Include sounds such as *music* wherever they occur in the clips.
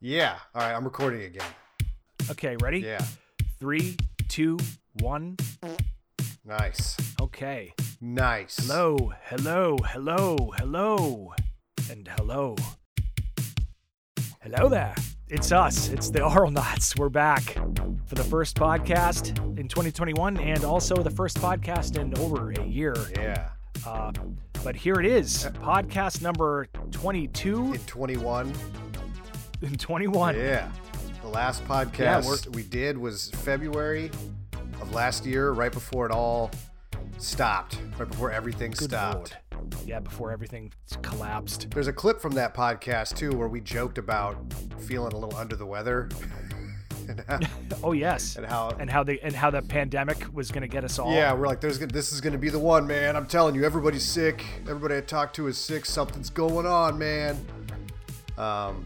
Yeah. All right, I'm recording again. Okay, ready? Yeah. Three, two, one. Nice. Okay. Nice. Hello, hello, hello, hello, and hello. Hello there. It's us. It's the Auralnauts. We're back for the first podcast in 2021 and also the first podcast in over a year. Yeah. Uh, but here it is, podcast number 22 In 21. And 21. Yeah. The last podcast we're- we did was February of last year, right before it all stopped, right before everything Good stopped. Lord. Yeah, before everything collapsed. There's a clip from that podcast too where we joked about feeling a little under the weather *laughs* how, *laughs* Oh yes. and how And how the and how the pandemic was going to get us all. Yeah, we're like, there's this is gonna be the one, man. I'm telling you, everybody's sick. Everybody I talk to is sick. Something's going on, man. Um,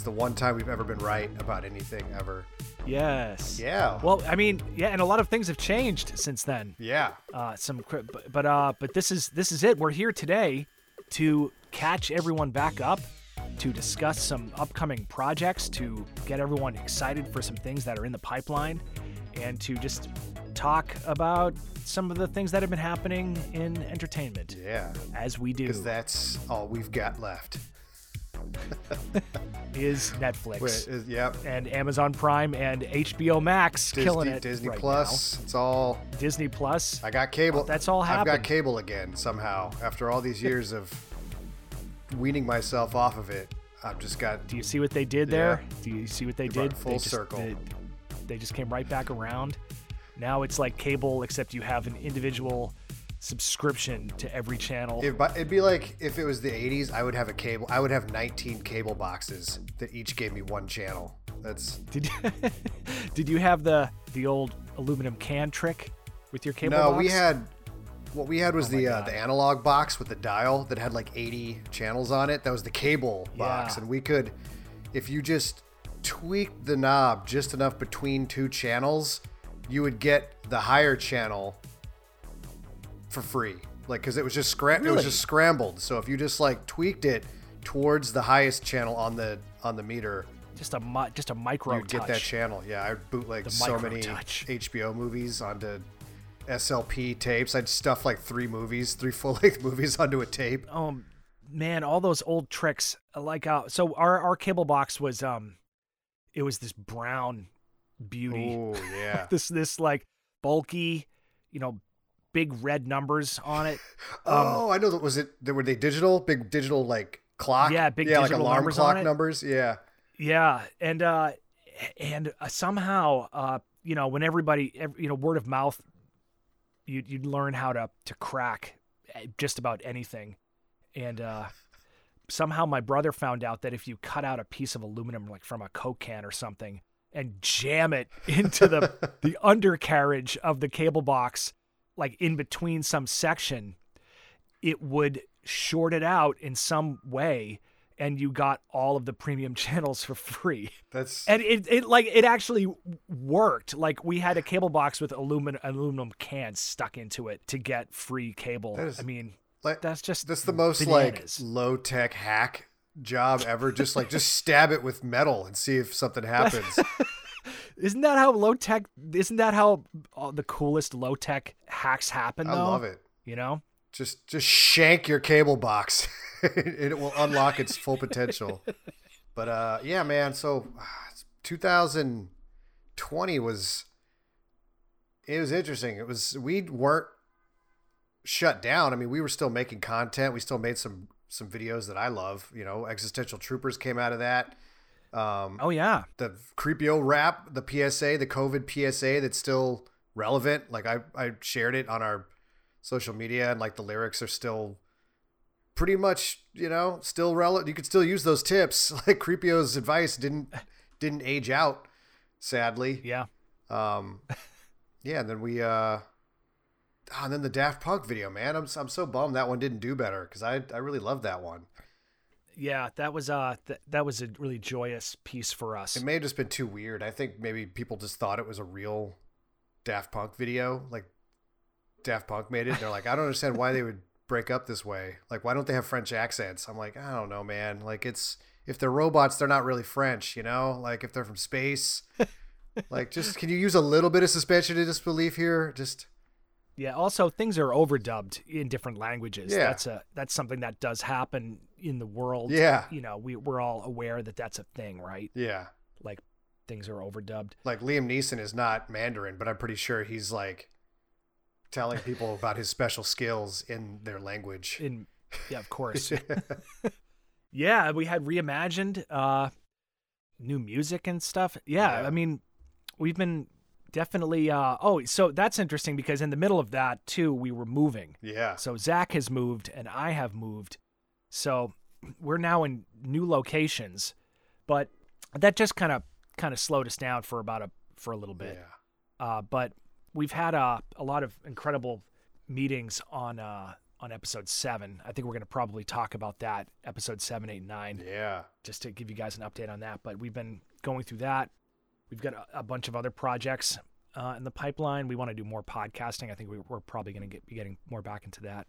it's the one time we've ever been right about anything ever. Yes. Yeah. Well, I mean, yeah, and a lot of things have changed since then. yeah. Uh, some, but, but uh, but this is this is it. We're here today to catch everyone back up, to discuss some upcoming projects, to get everyone excited for some things that are in the pipeline, and to just talk about some of the things that have been happening in entertainment, Yeah. as we do. Because that's all we've got left. *laughs* is Netflix. Wait, is, yep. and Amazon Prime and HBO Max killing it. Disney right Plus. It's all. Disney Plus. I got cable. That's all happening. I've got cable again somehow. After all these years of weaning myself off of it, I've just got. Do you see what they did there? Do you see what they did? full they just, circle. They, they just came right back around. Now it's like cable, except you have an individual subscription to every channel. If, it'd be like if it was the 80s, I would have a cable. I would have 19 cable boxes that each gave me one channel. That's did *laughs* did you have the the old aluminum can trick with your cable? no. box? We had what we had was Oh the uh, the analog box with the dial that had like 80 channels on it. That was the cable box, and we could, if you just tweaked the knob just enough between two channels, you would get the higher channel for free. Like because it was just scram- it was just scrambled. So if you just like tweaked it towards the highest channel on the on the meter, just a mi- just a micro you'd get that channel. Yeah, I bootleg The so many touch. HBO movies onto SLP tapes. I'd stuff like three movies, three *laughs* full length movies onto a tape. oh man, all those old tricks. Like uh, so our our cable box was um, it was this brown beauty. Oh *laughs* yeah. this this like bulky, you know, big red numbers on it. *sighs* Um, oh, I know that was it. There were they digital, big digital like clock. Yeah, big yeah, like alarm numbers clock numbers. Yeah. Yeah, and uh, and uh, somehow, uh, you know, when everybody, ev- you know, word of mouth, you you'd learn how to to crack eh, just about anything, and uh, somehow my brother found out that if you cut out a piece of aluminum, like from a Coke can or something, and jam it *laughs* into the the *laughs* undercarriage of the cable box, like in between some section, it would short it out in some way and you got all of the premium *laughs* channels for free. That's And it, it like it actually worked. Like we had a cable box with aluminum aluminum cans stuck into it to get free cable. Is- I mean, like that's just that's the most bananas. like low tech hack job ever. Just like just stab it with metal and see if something happens. *laughs* Isn't that how low tech? Isn't that how uh, the coolest low tech hacks happen? I love it. You know, Just just shank your cable box, *laughs* and it will unlock its full potential. But uh, yeah, man. So *sighs* ah, 2020 was it was interesting. It was we weren't shut down. I mean, we were still making content. We still made some some videos that I love. You know, Existential Troopers came out of that. Um, oh yeah, the Creepio rap, the PSA, the COVID PSA that's still relevant. Like I, I shared it on our social media and like the lyrics are still pretty much, you know, still relevant. You could still use those tips. *laughs* Like Creepio's advice didn't didn't age out, sadly. yeah. Um *laughs* yeah, and then we uh ah, and then the Daft Punk video, man. I'm I'm so bummed that one didn't do better cuz I I really loved that one. Yeah, that was uh th- that was a really joyous piece for us. It may have just been too weird. I think maybe people just thought it was a real Daft Punk video. Like Daft Punk made it. They're like, I don't understand why they would break up this way. Like, why don't they have French accents? I'm like, I don't know, man. Like, it's if they're robots, they're not really French, you know? Like if they're from space. *laughs* like just can you use a little bit of suspension of disbelief here? Just Yeah. Also, things are overdubbed in different languages. Yeah. That's a that's something that does happen in the world. Yeah. You know, we we're all aware that that's a thing, right? yeah. Like things are overdubbed. Like Liam Neeson is not Mandarin, but I'm pretty sure he's like telling people *laughs* about his special skills in their language. In yeah, of course. *laughs* yeah, we had reimagined uh new music and stuff. Yeah, Yeah. I mean, we've been definitely uh oh, so that's interesting because in the middle of that too, we were moving. yeah. So Zach has moved and I have moved. So we're now in new locations, but that just kind of kind of slowed us down for about a for a little bit. Yeah. Uh, but we've had uh, a lot of incredible meetings on uh, on episode seven. I think we're going to probably talk about that episode seven, eight, nine, Yeah. just to give you guys an update on that. But we've been going through that. We've got a, a bunch of other projects uh, in the pipeline. We want to do more podcasting. I think we, we're probably going to get be getting more back into that.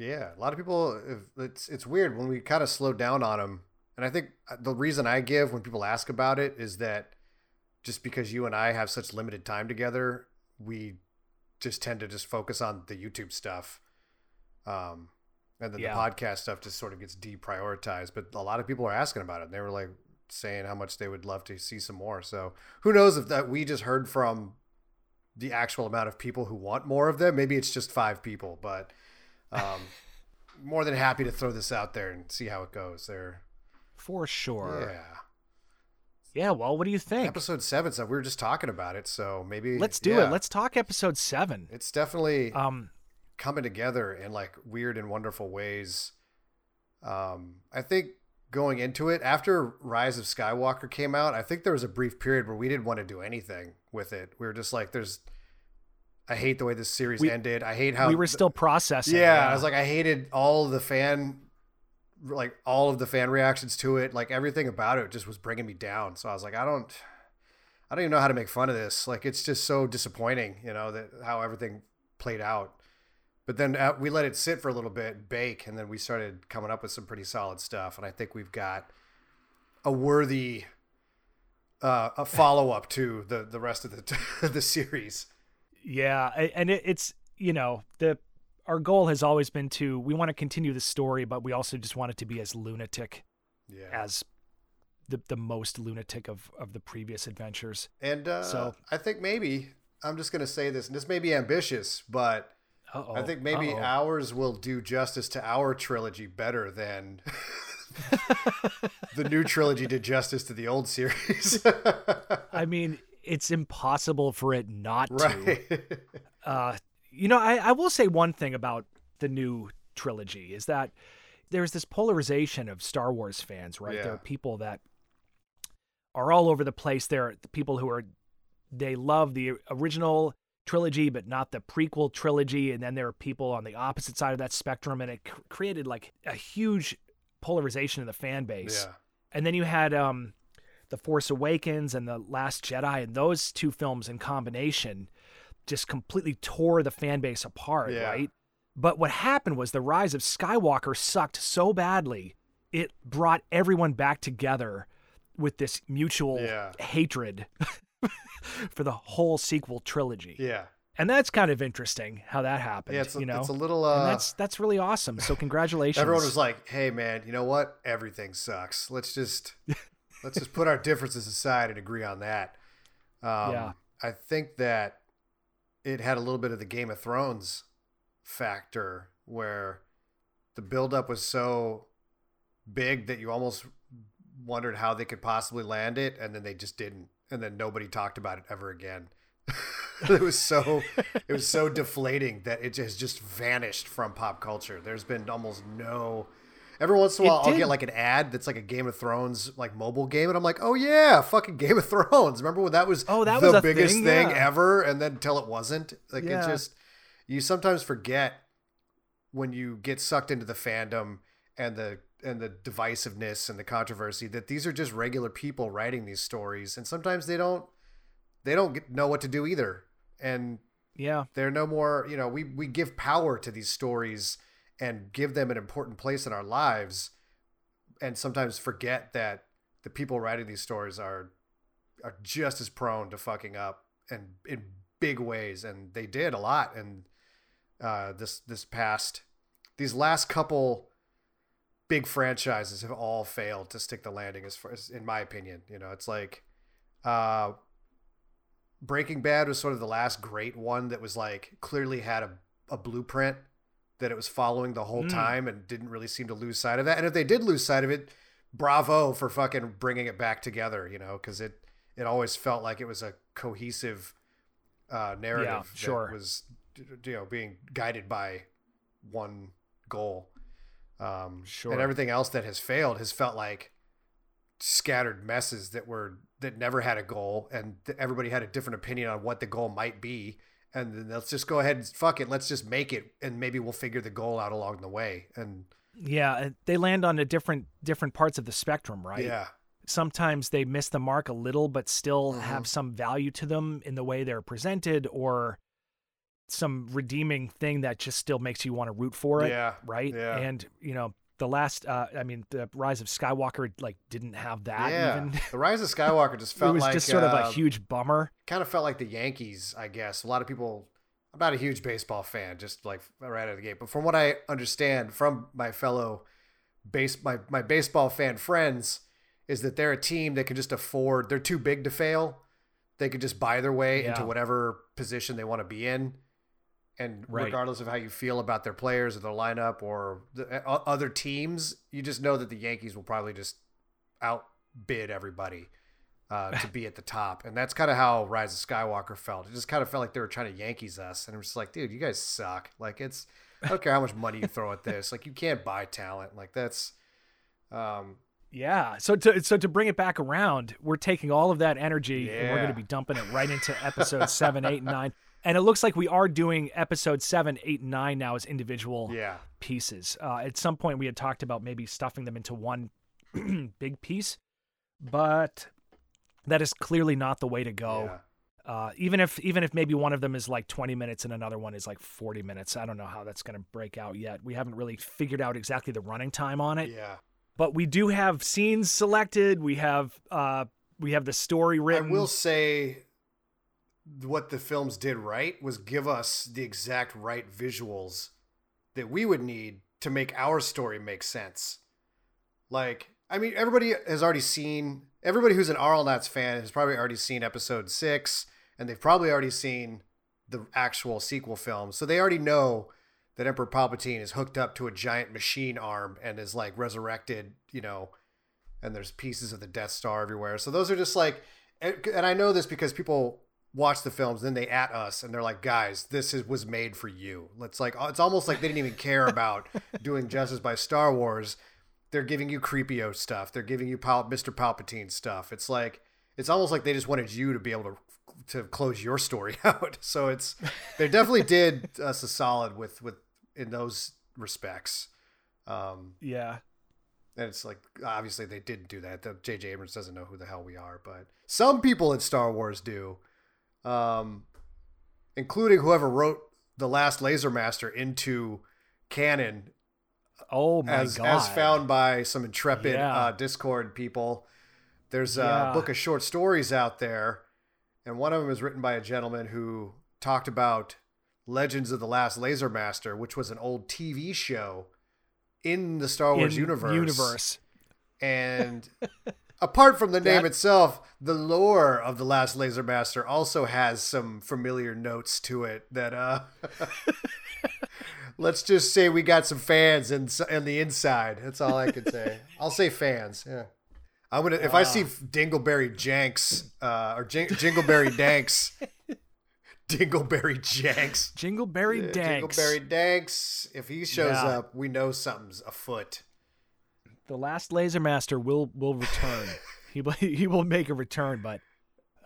Yeah, a lot of people. It's it's weird when we kind of slow down on them, and I think uh, the reason I give when people ask about it is that just because you and I have such limited time together, we just tend to just focus on the YouTube stuff, um, and then Yeah. the podcast stuff just sort of gets deprioritized. But a lot of people are asking about it, and they were like saying how much they would love to see some more. So who knows if that we just heard from the actual amount of people who want more of them. Maybe it's just five people, but um, more than happy to throw this out there and see how it goes. There, For sure. yeah. Yeah. well, what do you think? Episode seven, so we were just talking about it, so maybe Let's do yeah. it. Let's talk episode seven. It's definitely Um, coming together in like weird and wonderful ways. Um, I think going into it after Rise of Skywalker came out, I think there was a brief period where we didn't want to do anything with it. We were just like, "There's." I hate the way this series We- ended. I hate how we were still processing. Yeah, I was like, I hated all of the fan, like all of the fan reactions to it. Like everything about it just was bringing me down. So I was like, I don't, I don't even know how to make fun of this. Like it's just so disappointing, you know, that how everything played out. But then uh, we let it sit for a little bit, bake, and then we started coming up with some pretty solid stuff. And I think we've got a worthy, uh, a follow up to the the rest of the *laughs* the series. Yeah, and it, it's you know the our goal has always been to we want to continue the story, but we also just want it to be as lunatic Yeah. as the the most lunatic of of the previous adventures. And uh, So- I think maybe I'm just going to say this, and this may be ambitious, but Uh-oh. I think maybe Uh-oh. ours will do justice to our trilogy better than *laughs* the new trilogy did justice to the old series. *laughs* I mean, it's impossible for it not to. right. *laughs* Uh, you know, I, I will say one thing about the new trilogy is that there's this polarization of Star Wars fans, right? Yeah. There are people that are all over the place. There are the people who are they love the original trilogy but not the prequel trilogy, and then there are people on the opposite side of that spectrum, and it cr- created like a huge polarization in the fan base. yeah. And then you had um, The Force Awakens and The Last Jedi, and those two films in combination just completely tore the fan base apart, Yeah. right? But what happened was the rise of Skywalker sucked so badly, it brought everyone back together with this mutual Yeah. hatred *laughs* for the whole sequel trilogy. Yeah. And that's kind of interesting how that happened, Yeah. It's a, you know? it's a little. and Uh, that's that's really awesome. So *laughs* congratulations. everyone was like, "Hey, man, you know what? Everything sucks. Let's just let's just put our differences aside and agree on that." Um, Yeah. I think that it had a little bit of the Game of Thrones factor where the buildup was so big that you almost wondered how they could possibly land it, and then they just didn't, and then nobody talked about it ever again. *laughs* it was so it was so *laughs* deflating that it has just vanished from pop culture. There's been almost no. Every once in a while, I'll get like an ad that's like a Game of Thrones like mobile game, and I'm like, oh yeah, fucking Game of *laughs* Thrones. Remember when that was Oh, that the was biggest thing? thing Yeah. ever, and then until it wasn't. Like Yeah. it just you sometimes forget when you get sucked into the fandom and the and the divisiveness and the controversy that these are just regular people writing these stories, and sometimes they don't they don't get, know what to do either, and yeah. they're no more you know we we give power to these stories and give them an important place in our lives and sometimes forget that the people writing these stories are are just as prone to fucking up and in big ways, and they did a lot. And uh, this this past these last couple big franchises have all failed to stick the landing as far as in my opinion you know it's like uh breaking bad was sort of the last great one that was like clearly had a, a blueprint that it was following the whole Mm. time and didn't really seem to lose sight of that and if they did lose sight of it bravo for fucking bringing it back together you know because it it always felt like it was a cohesive uh narrative that sure. was you know being guided by one goal um, Sure. And everything else that has failed has felt like scattered messes that were that never had a goal, and everybody had a different opinion on what the goal might be. And then let's just go ahead and fuck it. Let's just make it, and maybe we'll figure the goal out along the way. And Yeah, they land on a different different parts of the spectrum, right? yeah, Sometimes they miss the mark a little, but still Mhm. have some value to them in the way they're presented, or some redeeming thing that just still makes you want to root for it. yeah, right? Yeah. And you know, the last, uh, I mean, the Rise of Skywalker like didn't have that yeah. even. The Rise of Skywalker just *laughs* felt it was like just sort of uh, a huge bummer. kind of felt like the Yankees, I guess. A lot of people. I'm not a huge baseball fan, just like right out of the gate. But from what I understand from my fellow base, my my baseball fan friends, is that they're a team that can just afford. They're too big to fail. They could just buy their way into whatever position they want to be in, and Right. regardless of how you feel about their players or their lineup or the o- other teams, you just know that the Yankees will probably just outbid everybody uh, to *laughs* be at the top. And that's kind of how Rise of Skywalker felt. It just kind of felt like they were trying to Yankees us. And it was just like, dude, you guys suck. Like, it's, I don't care how much money you throw at this. Like, you can't buy talent. Like, that's, um, Yeah. So to so to bring it back around, we're taking all of that energy and we're going to be dumping it right into episode seven, eight, and *laughs* nine. And it looks like we are doing episode seven, eight, and nine now as individual yeah. pieces. Uh, at some point, we had talked about maybe stuffing them into one *clears throat* big piece, but that is clearly not the way to go. Yeah. Uh, even if even if maybe one of them is like 20 minutes and another one is like 40 minutes, I don't know how that's going to break out yet. We haven't really figured out exactly the running time on it, Yeah. but we do have scenes selected. We have uh, we have the story written. I will say what the films did right was give us the exact right visuals that we would need to make our story make sense. Like, I mean, everybody has already seen, everybody who's an Auralnauts fan has probably already seen episode six, and they've probably already seen the actual sequel film. So they already know that Emperor Palpatine is hooked up to a giant machine arm and is like resurrected, you know, and there's pieces of the Death Star everywhere. So those are just like, and I know this because people watch the films, then they at us and they're like, guys, this is, was made for you. It's like, it's almost like they didn't even care about *laughs* doing justice by Star Wars. They're giving you Creepio stuff. They're giving you Pal- Mr. Palpatine stuff. It's like, it's almost like they just wanted you to be able to to close your story *laughs* out. So it's they definitely did us a solid with with in those respects. Um, yeah. and it's like obviously they didn't do that. The J.J. Abrams doesn't know who the hell we are, but some people in Star Wars do, um, including whoever wrote the last Laser Master into canon, Oh my as god. as found by some intrepid Yeah. uh, Discord people. There's a Yeah. book of short stories out there, and one of them is written by a gentleman who talked about Legends of the Last Laser Master, which was an old TV show in the Star Wars In universe. Universe. And *laughs* apart from the name That- itself, the lore of the Last Laser Master also has some familiar notes to it that uh *laughs* let's just say we got some fans in in the inside. That's all I can say. *laughs* I'll say fans. Yeah. I'm gonna if I see Dingleberry Janks uh, or Jing- Jingleberry *laughs* Danks, Dingleberry Janks, Jingleberry Danks. Dingleberry Danks. If he shows Yeah. up, we know something's afoot. The last Laser Master will will return. *laughs* he will he will make a return, but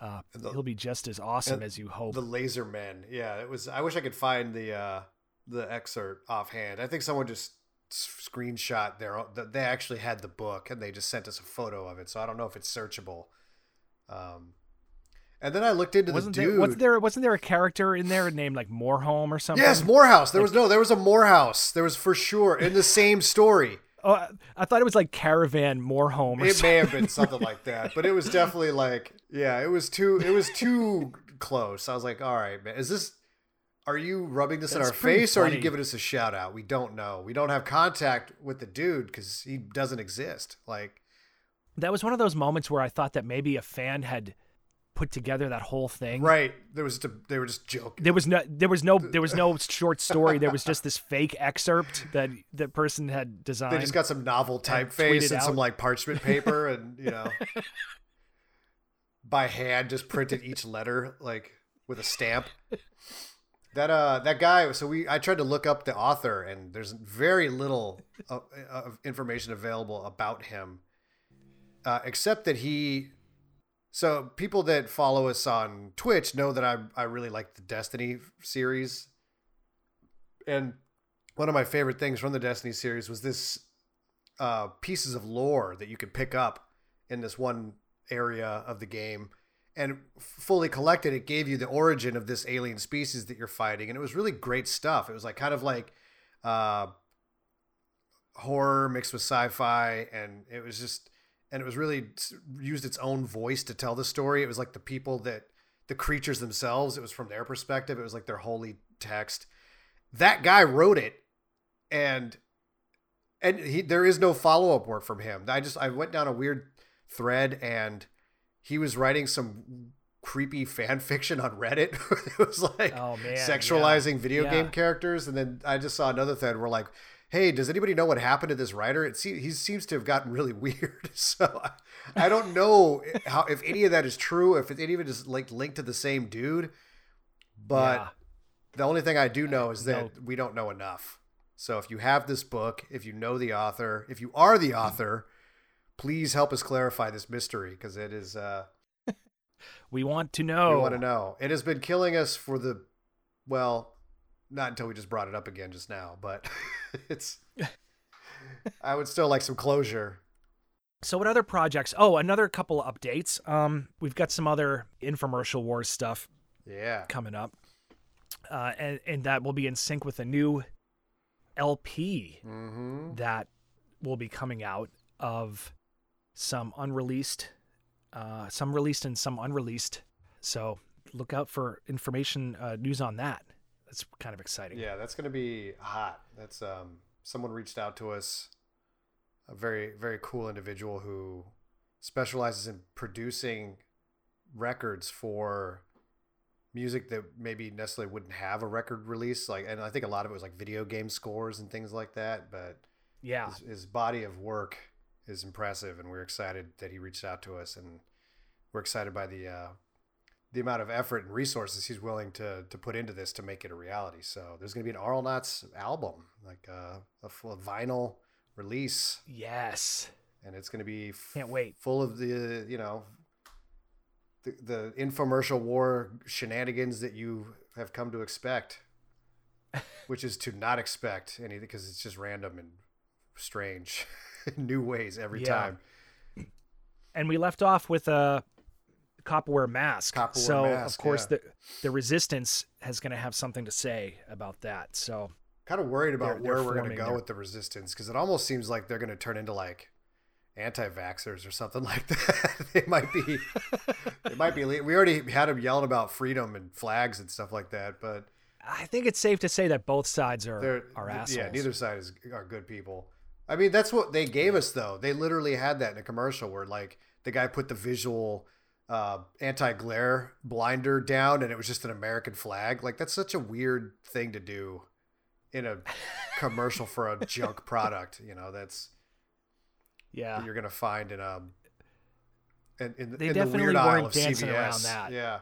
uh, The- he'll be just as awesome as you hope. The Laser Men. Yeah, it was. I wish I could find the uh, the excerpt offhand. I think someone just screenshot their. own- They actually had the book and they just sent us a photo of it. So I don't know if it's searchable. Um, and then I looked into wasn't the there dude. wasn't there wasn't there a character in there named like Moorhome or something? Yes, Morehouse. There was no. There was a Morehouse. There was for sure in the same story. Oh, I thought it was like Caravan Moorhome. Or it something. may have been something like that, but it was definitely like, yeah, it was too, it was too close. I was like, all right, man, is this? Are you rubbing this in our face, or are you giving us a shout out? We don't know. We don't have contact with the dude because he doesn't exist. Like, That was one of those moments where I thought that maybe a fan had put together that whole thing. right? There was, just a, they were just joking. There was no, there was no, there was no *laughs* short story. There was just this fake excerpt that that person had designed. They just got some novel typeface and some like parchment paper, *laughs* and you know, by hand just printed each letter like with a stamp. That uh, that guy. So we, I tried to look up the author, and there's very little of, of information available about him, uh, except that he. So people that follow us on Twitch know that I I really like the Destiny series, and one of my favorite things from the Destiny series was this uh, pieces of lore that you could pick up in this one area of the game. And fully collected, it gave you the origin of this alien species that you're fighting. And it was really great stuff. It was like kind of like uh, horror mixed with sci fi. And it was just, and it was really used its own voice to tell the story. It was like the people that, the creatures themselves, it was from their perspective. It was like their holy text. That guy wrote it. And and he there is no follow up work from him. I just I went down a weird thread and he was writing some creepy *laughs* fan fiction on Reddit. *laughs* it was like Oh, man, sexualizing yeah. video Yeah. game characters, and then I just saw another thread where like, hey, does anybody know what happened to this writer? It se- he seems to have gotten really *laughs* weird. *laughs* So I, I don't know how if any of that is true, if any of it is like linked to the same dude. But Yeah. the only thing I do know is that No. we don't know enough. So if you have this book, if you know the author, if you are the author, please help us clarify this mystery because it is uh *laughs* we want to know. we want to know. It has been killing us for the well, not until we just brought it up again just now, but *laughs* it's I would still like some closure. So what other projects? Oh, another couple of updates. Um, we've got some other infomercial wars stuff Yeah. coming up, uh, and and that will be in sync with a new LP Mm-hmm. that will be coming out of some unreleased, uh, some released and some unreleased. So look out for information, uh, news on that. That's kind of exciting. Yeah, that's going to be hot. That's um someone reached out to us a very very cool individual who specializes in producing records for music that maybe necessarily wouldn't have a record release like and I think a lot of it was like video game scores and things like that, but Yeah. his, his body of work is impressive and we're excited that he reached out to us and we're excited by the uh, the amount of effort and resources he's willing to to put into this to make it a reality so there's going to be an Auralnauts album like uh, a full vinyl release Yes. and it's going to be f- Can't wait. full of the you know the, the infomercial war shenanigans that you have come to expect *laughs* which is to not expect anything because it's just random and strange *laughs* new ways every Yeah. time and we left off with a copperware mask. Copperware so mask, of course yeah. the the resistance is going to have something to say about that. So kind of worried about They're- where they're we're going to go their- with the resistance because it almost seems like they're going to turn into like anti-vaxxers or something *laughs* like that. they might be. they might be. We already had them yelling about freedom and flags and stuff like that, but I think it's safe to say that both sides are are assholes. yeah. Neither side is are good people. I mean, that's what they gave us though. They literally had that in a commercial where like the guy put the visual uh, anti-glare blinder down and it was just an American flag. Like that's such a weird thing to do in a *laughs* commercial for a junk product. You know, that's Yeah. you're gonna find in a in, in, They in the weird aisle of dancing CVS. around that. Yeah,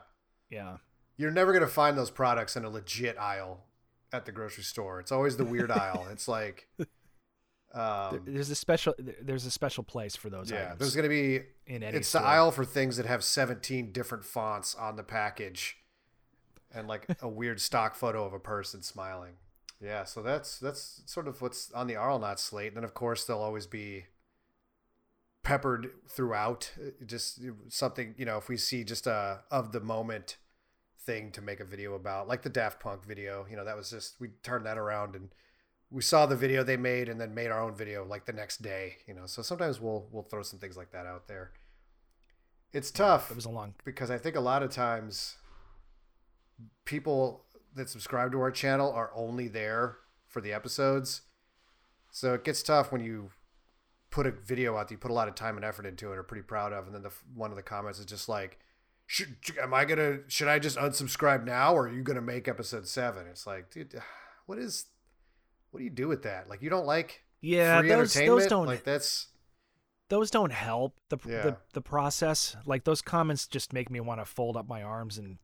Yeah. you're never gonna find those products in a legit aisle at the grocery store. It's always the weird aisle. It's like, *laughs* um, there's a special there's a special place for those yeah, items there's gonna be. in any It's store. the aisle for things that have 17 different fonts on the package, and like a *laughs* weird stock photo of a person smiling. Yeah, so that's that's sort of what's on the Auralnaut slate. And then of course there'll always be peppered throughout uh, just something you know if we see just a of the moment thing to make a video about like the daft punk video you know that was just we turned that around and we saw the video they made and then made our own video like the next day. You know, so sometimes we'll we'll throw some things like that out there. It's tough. It was a long because I think a lot of times people that subscribe to our channel are only there for the episodes. So it gets tough when you put a video out that you put a lot of time and effort into and are pretty proud of, and then the one of the comments is just like, should, "Am I gonna? Should I just unsubscribe now, or are you gonna make episode seven? It's like, dude, *sighs* what is? What do you do with that? Like, you don't like yeah free those, entertainment? those don't like that's those don't help the, Yeah. the the process. Like those comments just make me want to fold up my arms and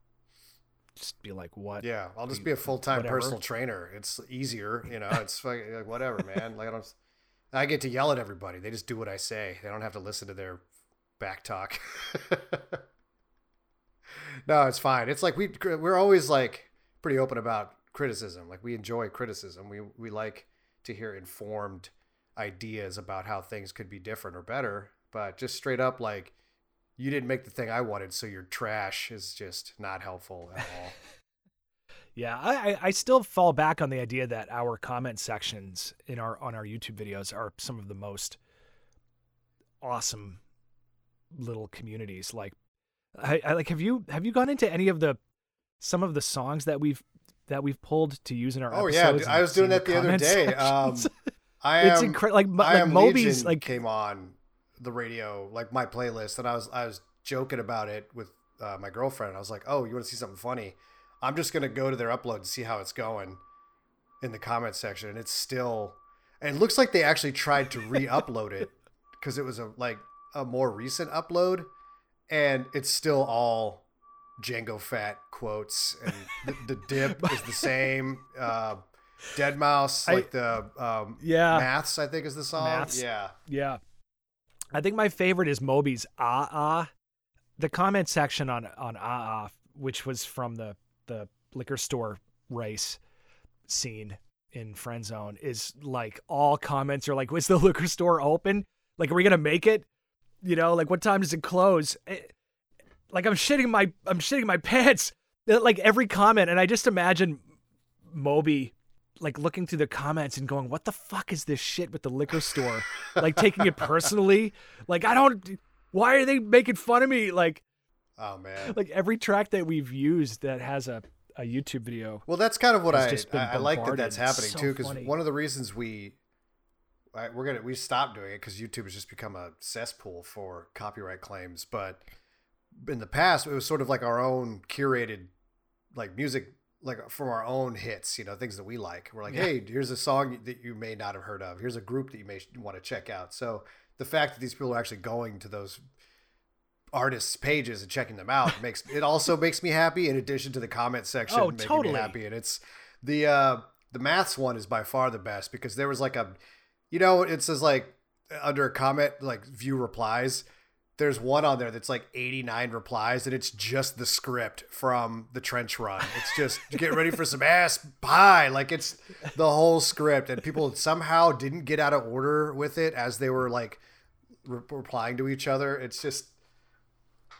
just be like, "What?" Yeah, I'll just be a full time personal trainer. It's easier, you know. It's like, like whatever, man. Like I don't, I get to yell at everybody. They just do what I say. They don't have to listen to their back talk. *laughs* no, it's fine. It's like we we're always like pretty open about criticism. Like we enjoy criticism. We we like to hear informed ideas about how things could be different or better. But just straight up like you didn't make the thing I wanted, so you're trash is just not helpful at all. *laughs* Yeah, I, I- I still fall back on the idea that our comment sections in our on our YouTube videos are some of the most awesome little communities. Like, I, I like have you have you gone into any of the some of the songs that we've that we've pulled to use in our Oh yeah, dude, I was doing that the other day. *laughs* Um? I it's am, incredible. Like, I like Moby's Legion like came on the radio, like my playlist, and I was I was joking about it with uh, my girlfriend. I was like, "Oh, you want to see something funny? I'm just gonna go to their upload and see how it's going in the comment section." And it's still, and it looks like they actually tried to re-upload it *laughs* because it was a like a more recent upload, and it's still all Django Fat quotes, and the, the dip is the same. *laughs* Uh, Deadmau5, I- like the um, yeah Maths, I think is the song. Maths. Yeah. Yeah. I think my favorite is Moby's Ah Ah. The comment section on on Ah Ah, which was from the the liquor store race scene in Friend Zone, is like all comments are like, "Was the liquor store open? Like, are we gonna make it? You know, like what time does it close?" Eh, Like I'm shitting my I'm shitting my *laughs* pants. Like every comment, and I just imagine Moby like looking through the comments and going, "What the fuck is this shit with the liquor store?" *laughs* like taking it personally. Like I don't. Why are they making fun of me? Like Oh man. like every track that we've used that has a a YouTube video. Well, that's kind of what I I, I like that that's happening It's too. Because one of the reasons we I, we're gonna we stopped doing it because YouTube has just become a cesspool for copyright claims. But in the past, it was sort of like our own curated like music like from our own hits, you know, things that we like. We're like, Yeah. hey, here's a song that you may not have heard of. Here's a group that you may want to check out. So the fact that these people are actually going to those artists' pages and checking them out *laughs* makes it also makes me happy. In addition to the comment section Oh, making totally. me happy, and it's the uh, the maths one is by far the best because there was like a, you know, it says like under a comment like view replies. There's one on there that's like 89 replies, and it's just the script from the trench run. It's just get ready for some ass pie. Like it's the whole script, and people somehow didn't get out of order with it as they were like re- replying to each other. It's just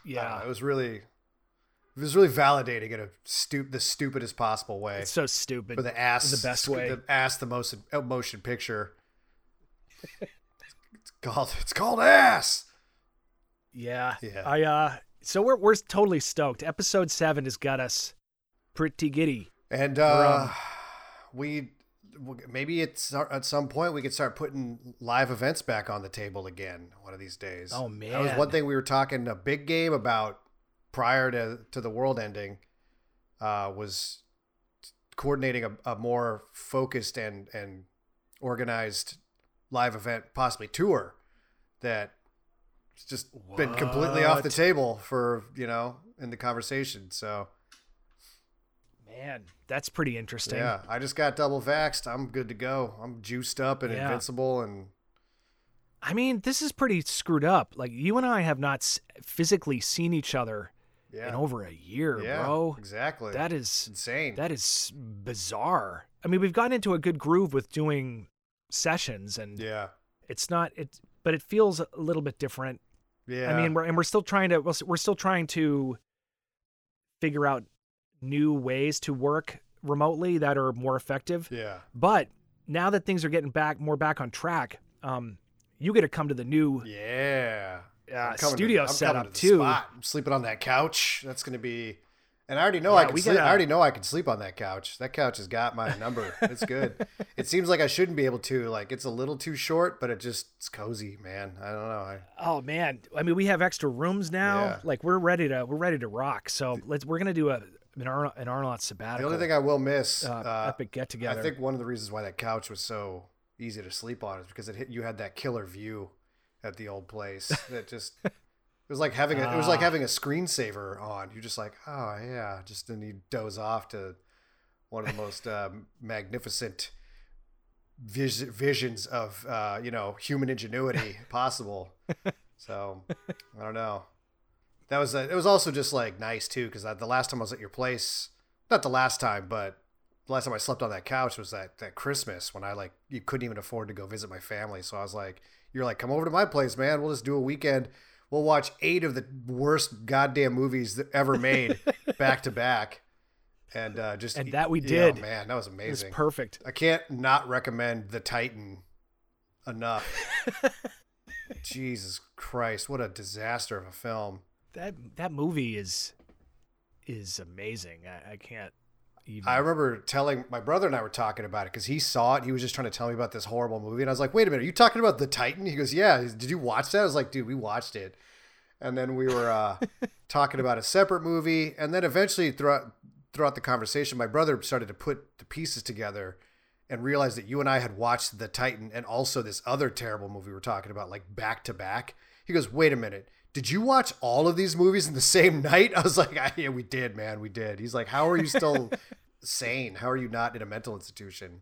Yeah, know, it was really it was really validating in a stup the stupidest possible way it's so stupid. for the ass the best way. the ass the most uh, motion picture. it's called it's called ass. Yeah, Yeah. I uh, so we're we're totally stoked. Episode seven has got us pretty giddy. And uh, um, we maybe it's at some point we could start putting live events back on the table again one of these days. Oh, man. that was one thing we were talking a big game about prior to to the world ending. Uh, was coordinating a, a more focused and and organized live event, possibly tour that has just been completely off the table for you know in the conversation. So Man, that's pretty interesting. Yeah, I just got double vaxxed. I'm good to go. I'm juiced up and Yeah. invincible and I mean, this is pretty screwed up. Like you and I have not s- physically seen each other yeah. in over a year, yeah, bro. Exactly. That is insane. that is bizarre. I mean, we've gotten into a good groove with doing sessions, and yeah. it's not it, but it feels a little bit different. Yeah. I mean, we're and we're still trying to we're still trying to figure out new ways to work remotely that are more effective. yeah. But now that things are getting back more back on track, um, you get to come to the new Yeah. uh, studio to, setup to too. spot. I'm sleeping on that couch. That's gonna be, and I already know Yeah, I can sleep. gotta- I already know I can sleep on that couch. That couch has got my number. It's good. *laughs* it seems like I shouldn't be able to. Like it's a little too short, but it just it's cozy, man. I don't know. I, Oh man, I mean we have extra rooms now. Yeah. Like we're ready to we're ready to rock. So let's we're gonna do a an Arnold, an Arnold the only thing I will miss, uh, uh, epic get together. I think one of the reasons why that couch was so easy to sleep on is because it hit, you had that killer view at the old place that just *laughs* it was like having a, it was like Ah. having a screensaver on. You're just like, oh yeah, just then you doze off to one of the most um, magnificent vis- visions of uh, you know human ingenuity *laughs* possible. *laughs* So I don't know. That was a, it was also just like nice too because the last time I was at your place, not the last time, but the last time I slept on that couch was that that Christmas when I like you couldn't even afford to go visit my family. So I was like, you're like, come over to my place, man. We'll just do a weekend. We'll watch eight of the worst goddamn movies that ever made *laughs* back to back, and uh, just And that we Yeah, did. man, that was it was amazing. perfect. I can't not recommend the Titan enough. *laughs* Jesus Christ, what a disaster of a film. That that movie is is amazing. I, I can't even. I remember telling my brother and I were talking about it because he saw it. He was just trying to tell me about this horrible movie, and I was like, "Wait a minute, are you talking about the Titan?" He goes, "Yeah." Did you watch that? I was like, "Dude, we watched it." And then we were uh, *laughs* talking about a separate movie, and then eventually throughout throughout the conversation, my brother started to put the pieces together and realized that you and I had watched the Titan and also this other terrible movie we're talking about, like back to back. He goes, "Wait a minute." Did you watch all of these movies in the same *laughs* night? I was like, yeah, we did, man. We did. He's like, how are you still sane? How are you not in a mental institution?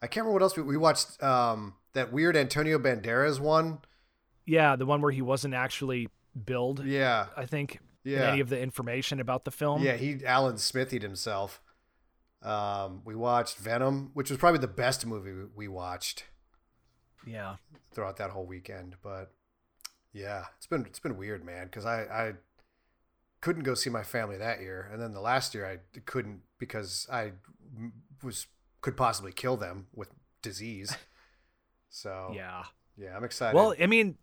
I can't remember what else we, we watched. Um, that weird Antonio Banderas one. yeah, the one where he wasn't actually billed. Yeah, I think in yeah, any of the information about the film. yeah. He Alan Smithied himself. Um, we watched Venom, which was probably the best movie we watched yeah. throughout that whole weekend. But yeah, it's been it's been weird, man. Because I I couldn't go see my family that year, and then the last year I couldn't because I was could possibly kill them with disease. *laughs* So Yeah. yeah, I'm excited. Well, I mean,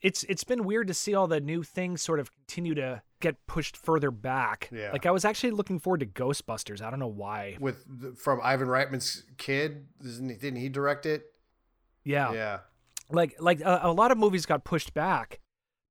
it's it's been weird to see all the new things sort of continue to get pushed further back. Yeah. Like I was actually looking forward to Ghostbusters. I don't know why. with the, from Ivan Reitman's kid, didn't he direct it? Yeah. Yeah, Like like a, a lot of movies got pushed back,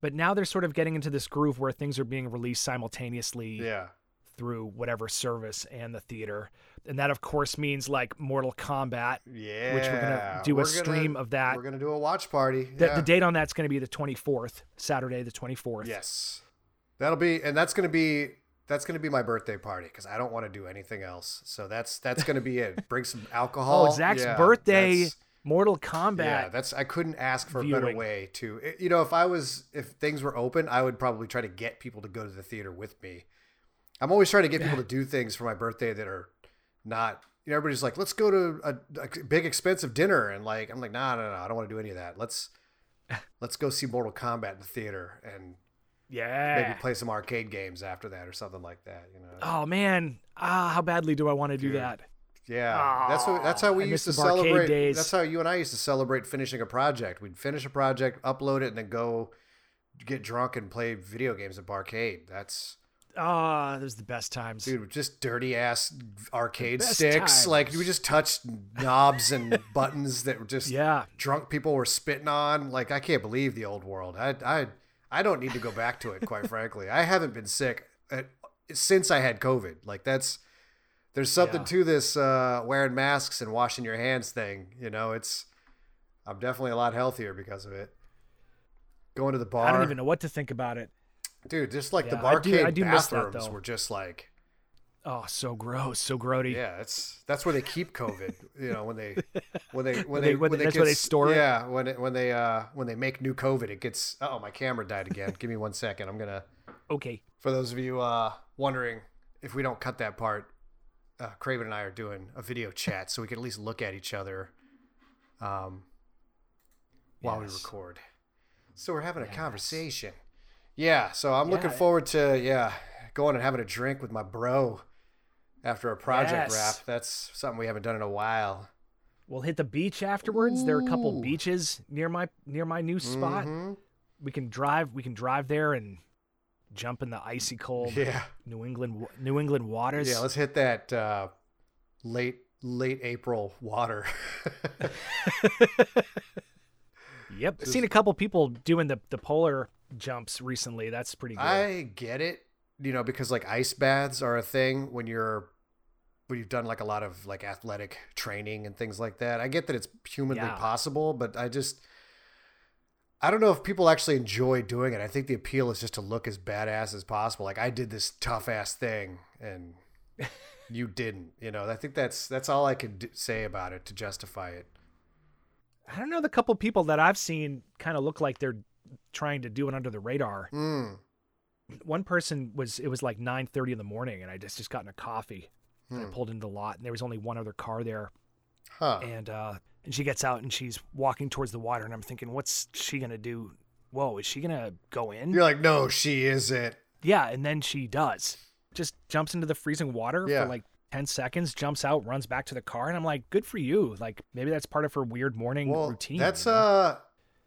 but now they're sort of getting into this groove where things are being released simultaneously yeah. through whatever service and the theater. And that of course means like Mortal Kombat. Yeah, Which we're gonna do a We're stream of that. We're gonna do a watch party. The, yeah. the date on that's going to be the 24th, Saturday the 24th. Yes, that'll be, and that's gonna be that's gonna be my birthday party because I don't want to do anything else. So that's that's gonna be it. *laughs* Bring some oh, alcohol. Oh, Zach's Yeah, birthday Mortal Kombat. Yeah, that's I couldn't ask for a better way to. You know, if I was if things were open, I would probably try to get people to go to the theater with me. I'm always trying to get people to do things for my birthday that are not. You know, everybody's like, let's go to a, a big expensive dinner, and like, I'm like, nah, no, no, I don't want to do any of that. Let's let's go see Mortal Kombat in the theater and yeah. maybe play some arcade games after that or something like that. You know. Oh man, ah, how badly do I want to do Dude. that? Yeah, that's what, that's how we I used to celebrate. days. That's how you and I used to celebrate finishing a project. We'd finish a project, upload it, and then go get drunk and play video games at Barcade. That's Ah, those are the best times. dude, just dirty ass arcade sticks. Like we just touched knobs and *laughs* buttons that were just Yeah, drunk people were spitting on. Like I can't believe the old world. I I I don't need to go back to it. Quite *laughs* frankly, I haven't been sick at, since I had COVID. Like that's there's something Yeah. to this uh, wearing masks and washing your hands thing. You know, it's I'm definitely a lot healthier because of it. Going to the bar, I don't even know what to think about it. dude. Just like the Yeah, I do- barcade I do miss that, bathrooms though. were just like. Oh, so gross, so grody. Yeah, it's that's where they keep COVID. You know, when they *laughs* when they when When they when they- that's where they gets- store it? Yeah, when it, when they uh when they make new COVID, it gets. Oh, my camera died again. Give me one second. I'm gonna. Okay. For those of you uh wondering if we don't cut that part, uh, Craven and I are doing a video chat so we can at least look at each other, um, while we record. So we're having a conversation. Yeah. So I'm looking forward to yeah going and having a drink with my bro after a project Yes. wrap. That's something we haven't done in a while. We'll hit the beach afterwards. There are a couple beaches near my near my new spot. Mhm. We can drive. We can drive there and jump in the icy cold Yeah. New England New England waters. Yeah, let's hit that uh, late late April water. *laughs* yep. Just- Seen a couple people doing the the polar jumps recently. That's pretty good. I get it, you know, because like ice baths are a thing when you're when you've done like a lot of like athletic training and things like that. I get that it's humanly Yeah. possible, but I just I don't know if people actually enjoy doing it. I think the appeal is just to look as badass as possible. Like I did this tough ass thing and *laughs* you didn't, you know. I think that's that's all I could say about it to justify it. I don't know. The couple people that I've seen kind of look like they're trying to do it under the radar. Mm. One person was it was like nine thirty in the morning, and I just just gotten a coffee. And I Hmm. pulled into the lot, and there was only one other car there. Huh. And uh, and she gets out and she's walking towards the water, and I'm thinking, what's she gonna do? Whoa, is she gonna go in? You're like, "No, she isn't." Yeah, and then she does. Just jumps into the freezing water Yeah. for like 10 seconds, jumps out, runs back to the car, and I'm like, good for you. Like maybe that's part of her weird morning well, routine. That's you know? uh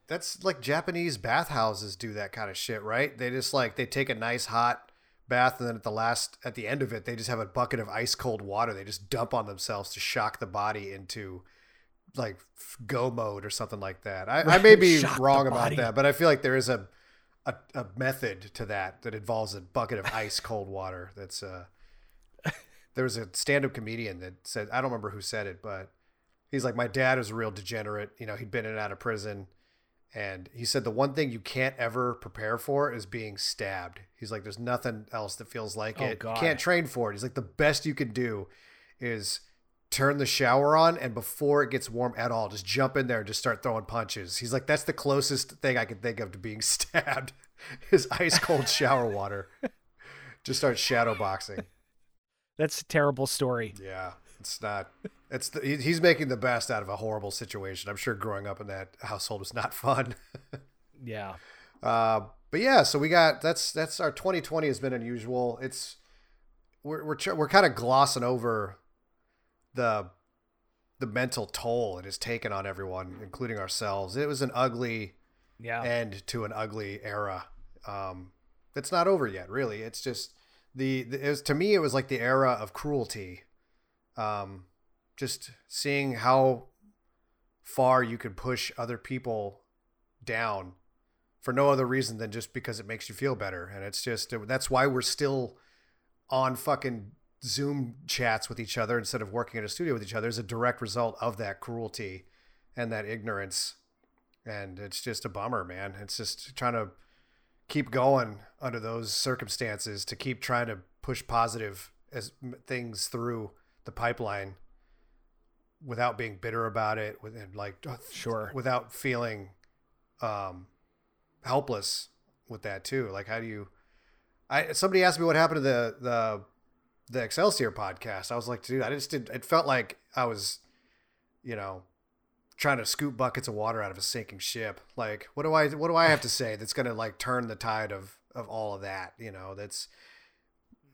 that's like Japanese bathhouses do that kind of shit, right? They just like they take a nice hot bath and then at the last at the end of it they just have a bucket of ice cold water they just dump on themselves to shock the body into like go mode or something like that. I, I may *laughs* be Shock wrong about that, but I feel like there is a, a a method to that that involves a bucket of ice *laughs* cold water. That's uh there was a stand-up comedian that said I don't remember who said it, but he's like my dad was a real degenerate. You know, he'd been in and out of prison, and he said the one thing you can't ever prepare for is being stabbed. He's like, there's nothing else that feels like Oh, it. God. You can't train for it. He's like, the best you can do is turn the shower on and before it gets warm at all, just jump in there and just start throwing punches. He's like, that's the closest thing I can think of to being *laughs* stabbed is ice cold shower water. Just start shadow boxing. That's a terrible story. Yeah, it's not. It's the, he's making the best out of a horrible situation. I'm sure growing up in that household was not fun. *laughs* Yeah. Uh, but yeah, so we got that's that's our 2020 has been unusual. It's we're we're we're kind of glossing over the the mental toll it has taken on everyone, including ourselves. It was an ugly Yeah. end to an ugly era. Um, it's not over yet, really. It's just the, the it was to me it was like the era of cruelty. Um, just seeing how far you could push other people down for no other reason than just because it makes you feel better, and it's just that's why we're still on fucking Zoom chats with each other instead of working in a studio with each other. Is a direct result of that cruelty and that ignorance and it's just a bummer, man. It's just trying to keep going under those circumstances to keep trying to push positive as things through the pipeline without being bitter about it, with and like Sure. without feeling um, helpless with that too. Like, how do you? I somebody asked me what happened to the the the Excelsior podcast. I was like, dude, I just did. It felt like I was, you know, trying to scoop buckets of water out of a sinking ship. Like, what do I what do I have to say that's gonna like turn the tide of of all of that? You know, that's.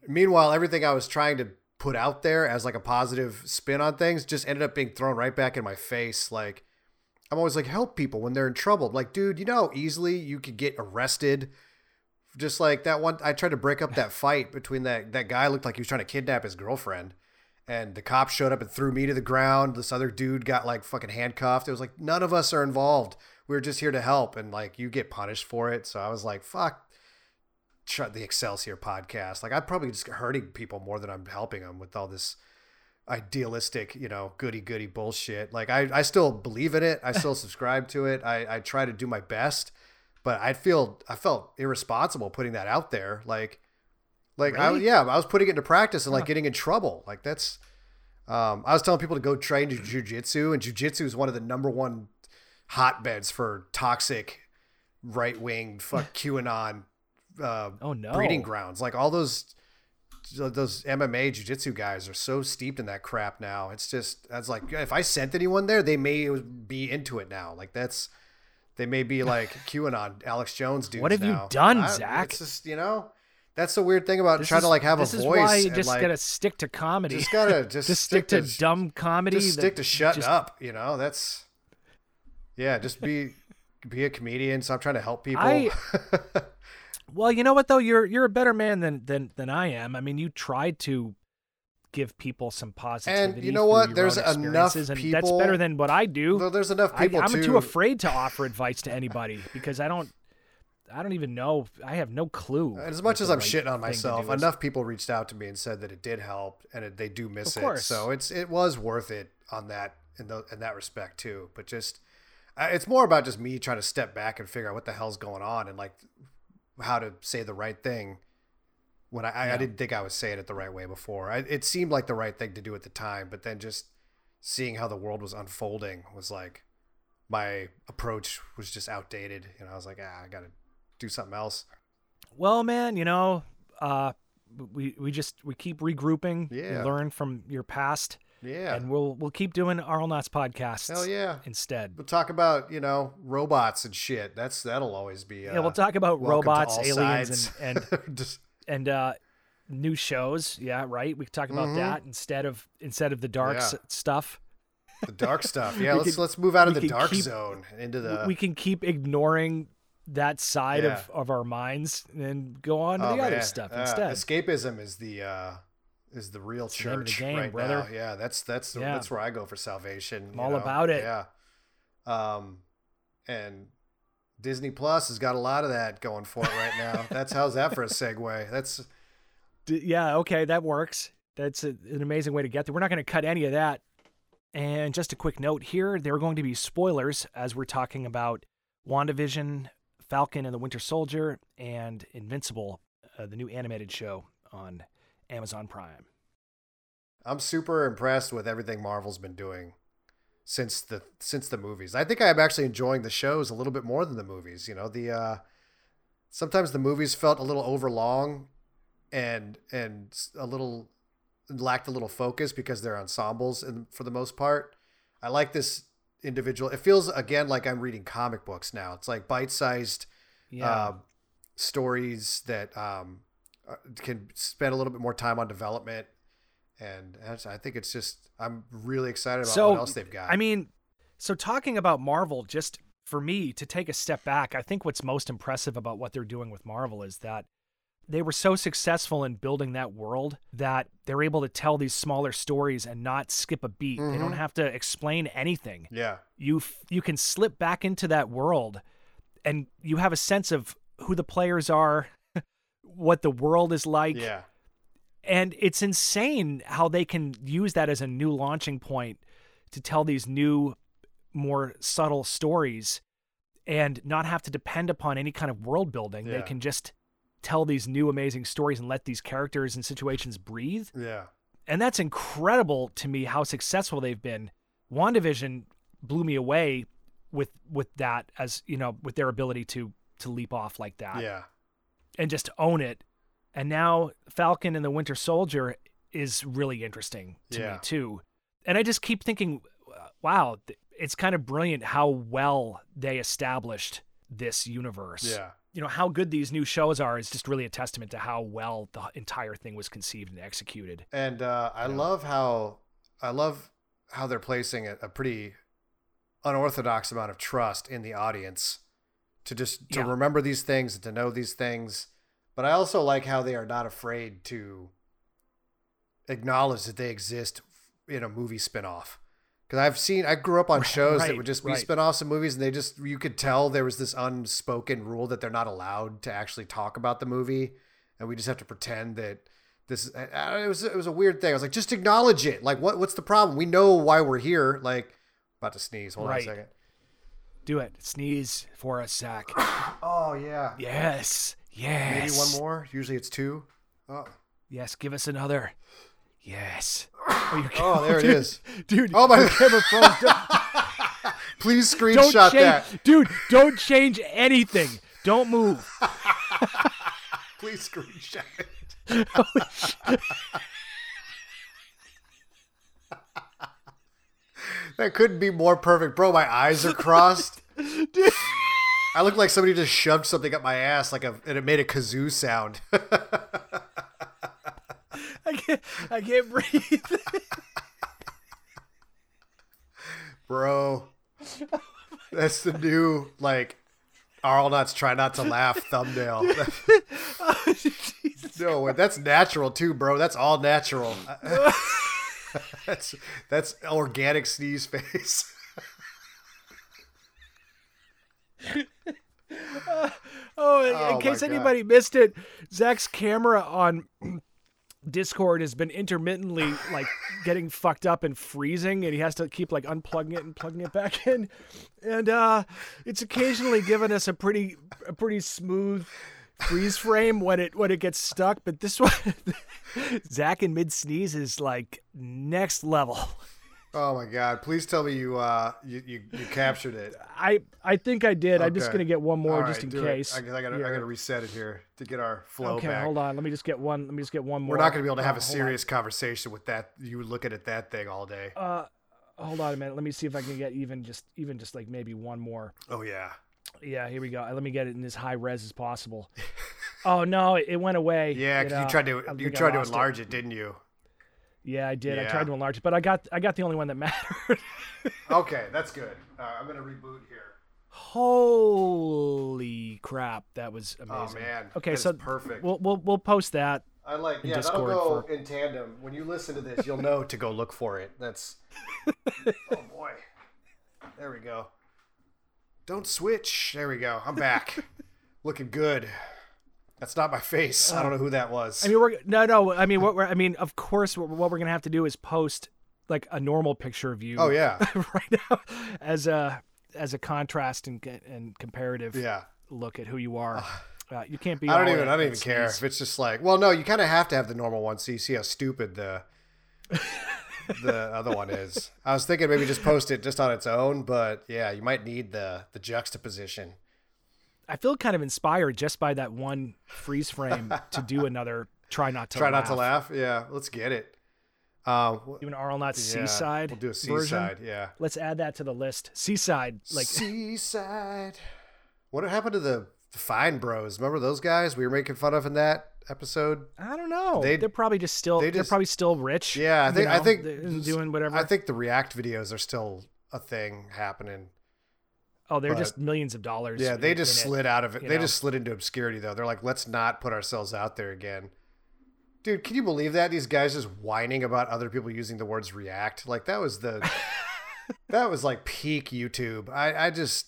Meanwhile, everything I was trying to put out there as like a positive spin on things just ended up being thrown right back in my face. Like, I'm always like, help people when they're in trouble. Like, dude, you know how easily you could get arrested. Just like that one, I tried to break up that fight between that that guy looked like he was trying to kidnap his girlfriend, and the cops showed up and threw me to the ground. This other dude got like fucking handcuffed. It was like none of us are involved. We are just here to help, and like you get punished for it. So I was like, fuck, shut the Excelsior podcast. Like I'm probably just hurting people more than I'm helping them with all this idealistic, you know, goody goody bullshit. Like I, I still believe in it. I still *laughs* subscribe to it. I, I try to do my best, but I feel I felt irresponsible putting that out there. Like, like I yeah, I was putting it into practice and like Huh. getting in trouble. Like that's. Um, I was telling people to go train to jujitsu, and jujitsu is one of the number one hotbeds for toxic, right wing, fuck *laughs* QAnon, uh, Oh no. breeding grounds. Like all those those MMA jiu-jitsu guys are so steeped in that crap now. It's just that's like if I sent anyone there, they may be into it now. Like that's they may be like *laughs* QAnon Alex Jones dudes. What have you done, I- Zach? It's just you know, That's the weird thing about This trying is, to like have a voice. this is why you just like, gotta stick to comedy. just gotta *laughs* just, just stick to sh- dumb comedy. Just stick to shutting just- up. You know, that's yeah. Just be be a comedian. Stop trying to help people. I- *laughs* Well, you know what though, you're you're a better man than than than I am. I mean, you tried to give people some positivity. And you know what? There's enough experiences, and that's better than what I do. Though there's enough I, people I'm too. too afraid to offer advice to anybody because I don't. I don't even know. I have no clue. As much as I'm right shitting on myself, enough people reached out to me and said that it did help, and it, they do miss Of it. So it's it was worth it on that in the in that respect too. But just it's more about just me trying to step back and figure out what the hell's going on and like how to say the right thing when I, I, I didn't think I was saying it the right way before. I, it seemed like the right thing to do at the time, but then just seeing how the world was unfolding was like my approach was just outdated. You know, I was like, ah, I got to do something else. Well, man, you know, uh, we we just we keep regrouping. Yeah. We learn from your past, Yeah. and we'll we'll keep doing Auralnauts podcasts. Hell yeah. Instead, We'll talk about you know robots and shit. That's that'll always be. Uh, yeah, we'll talk about robots, aliens, sides. and and *laughs* just and uh, new shows. Yeah, right. We can talk about Mhm. that instead of instead of the dark Yeah. s- stuff. the dark *laughs* stuff. Yeah, let's could- let's move out of the dark keep- zone into the. we can keep ignoring that side Yeah. of, of our minds and go on to oh, the other man. stuff Uh, instead. Escapism is the uh, is the real It's the the church game, right brother. now. Yeah, that's that's Yeah. that's where I go for salvation. I'm all know? about it. Yeah. Um, and Disney Plus has got a lot of that going for it right now. *laughs* that's how's that for a segue? That's D- yeah, okay, that works. That's a, an amazing way to get there. We're not going to cut any of that. And just a quick note here there are going to be spoilers as we're talking about WandaVision, Falcon and the Winter Soldier, and Invincible, uh, the new animated show on Amazon Prime. I'm super impressed with everything Marvel's been doing since the since the movies. I think I'm actually enjoying the shows a little bit more than the movies. You know, the uh, sometimes the movies felt a little overlong and and a little lacked a little focus because they're ensembles and for the most part. I like this individual. It feels again like I'm reading comic books now. It's like bite-sized Yeah. uh, stories that um, uh, can spend a little bit more time on development. And I think it's just I'm really excited about So, what else they've got. I mean, so talking about Marvel, just for me to take a step back, I think what's most impressive about what they're doing with Marvel is that they were so successful in building that world that they're able to tell these smaller stories and not skip a beat. They don't Mhm. have to explain anything. yeah, You f- you can slip back into that world and you have a sense of who the players are, *laughs* what the world is like, yeah, and it's insane how they can use that as a new launching point to tell these new more subtle stories and not have to depend upon any kind of world building. They can just tell these new amazing stories and let these characters and situations breathe. Yeah, and that's incredible to me how successful they've been. Wandavision blew me away with with that as you know with their ability to to leap off like that yeah. and just own it. And now Falcon and the Winter Soldier is really interesting to Yeah. me too. And I just keep thinking, wow, it's kind of brilliant how well they established this universe. Yeah. You know, how good these new shows are is just really a testament to how well the entire thing was conceived and executed. And uh, I love how I love how they're placing a, a pretty unorthodox amount of trust in the audience to just to Yeah. remember these things and to know these things. But I also like how they are not afraid to acknowledge that they exist in a movie spinoff. Because I've seen, I grew up on shows that would just be right. spinoffs of movies, and they just, you could tell there was this unspoken rule that they're not allowed to actually talk about the movie, and we just have to pretend that this. It was, it was a weird thing. I was like, just acknowledge it. Like, what, what's the problem? We know why we're here. Like, about to sneeze. Hold Right. on a second. Do it. Sneeze for a sec. *coughs* Oh yeah. yes. Yes. Maybe one more. Usually it's two. Oh, Yes. Give us another. Yes. Oh, *laughs* oh, oh there it dude, is. Dude, Oh, my- *laughs* camera froze. *laughs* Please don't screenshot change, that. dude. Don't change anything. Don't move. Please screenshot it. That couldn't be more perfect, bro. My eyes are crossed. I look like somebody just shoved something up my ass, like a, and it made a kazoo sound. *laughs* I can't, I can't breathe. *laughs* Bro, that's the new like Auralnauts try not to laugh thumbnail. *laughs* oh, no, that's natural too, bro. That's all natural. that's that's organic sneeze face. Oh, in, Oh case God. anybody missed it, Zach's camera on Discord has been intermittently like *laughs* getting fucked up and freezing, and he has to keep like unplugging it and plugging it back in, and uh, it's occasionally given us a pretty a pretty smooth freeze frame when it when it gets stuck. But this *laughs* one, Zach in mid sneeze is like next level. Oh my god! Please tell me you uh you you, you captured it. *laughs* I I think I did. I'm just gonna get one more All just in it. case. I, I gotta I gotta reset it here to get our flow Okay, back. hold on. Let me just get one. Let me just get one more. We're not gonna be able to have a serious conversation with that. You looking at that thing all day. Uh, hold on a minute. Let me see if I can get even just even just like maybe one more. Oh yeah. Yeah, here we go. Let me get it in as high res as possible. *laughs* oh no, it, went away. Yeah, because you tried to you tried to lost it. enlarge it. didn't you? Yeah, I did. I tried to enlarge it, but I got I got the only one that *laughs* mattered. Okay, that's good. Uh, I'm gonna reboot here. Holy crap, that was amazing. Oh man. Okay, that so perfect. We'll we'll we'll post that. I like yeah. Discord that'll go for- in tandem. When you listen to this, you'll know to go look for it. That's. *laughs* oh boy. There we go. Don't switch. There we go. I'm back. *laughs* Looking good. That's not my face. I don't know who that was. I mean, we're no, no. I mean, what we're I mean, of course, what, what we're gonna have to do is post like a normal picture of you. oh yeah. *laughs* right now, as a as a contrast and and comparative Yeah. look at who you are. Uh, you can't be. I don't even. I don't even care if it's just like. Well, no, you kind of have to have the normal one, so you see how stupid the *laughs* the other one is. I was thinking maybe just post it just on its own, but yeah, you might need the the juxtaposition. I feel kind of inspired just by that one freeze frame to do *laughs* another. Try not to Try laugh. not to laugh. Yeah, let's get it. Um, Do an Auralnaut yeah, seaside. We'll do a version. seaside. Yeah, Let's add that to the list. Seaside, like seaside. What happened to the, the Fine Bros? Remember those guys we were making fun of in that episode? I don't know. They- are probably just still. they are probably still rich. Yeah, I you think I think doing whatever. I think the React videos are still a thing happening. Oh, they're but- just millions of dollars. Yeah, they in- just in it. slid out of it. They know? just slid into obscurity though. They're like, let's not put ourselves out there again. Dude, can you believe that? These guys just whining about other people using the words react. Like that was the *laughs* that was like peak YouTube. I, I just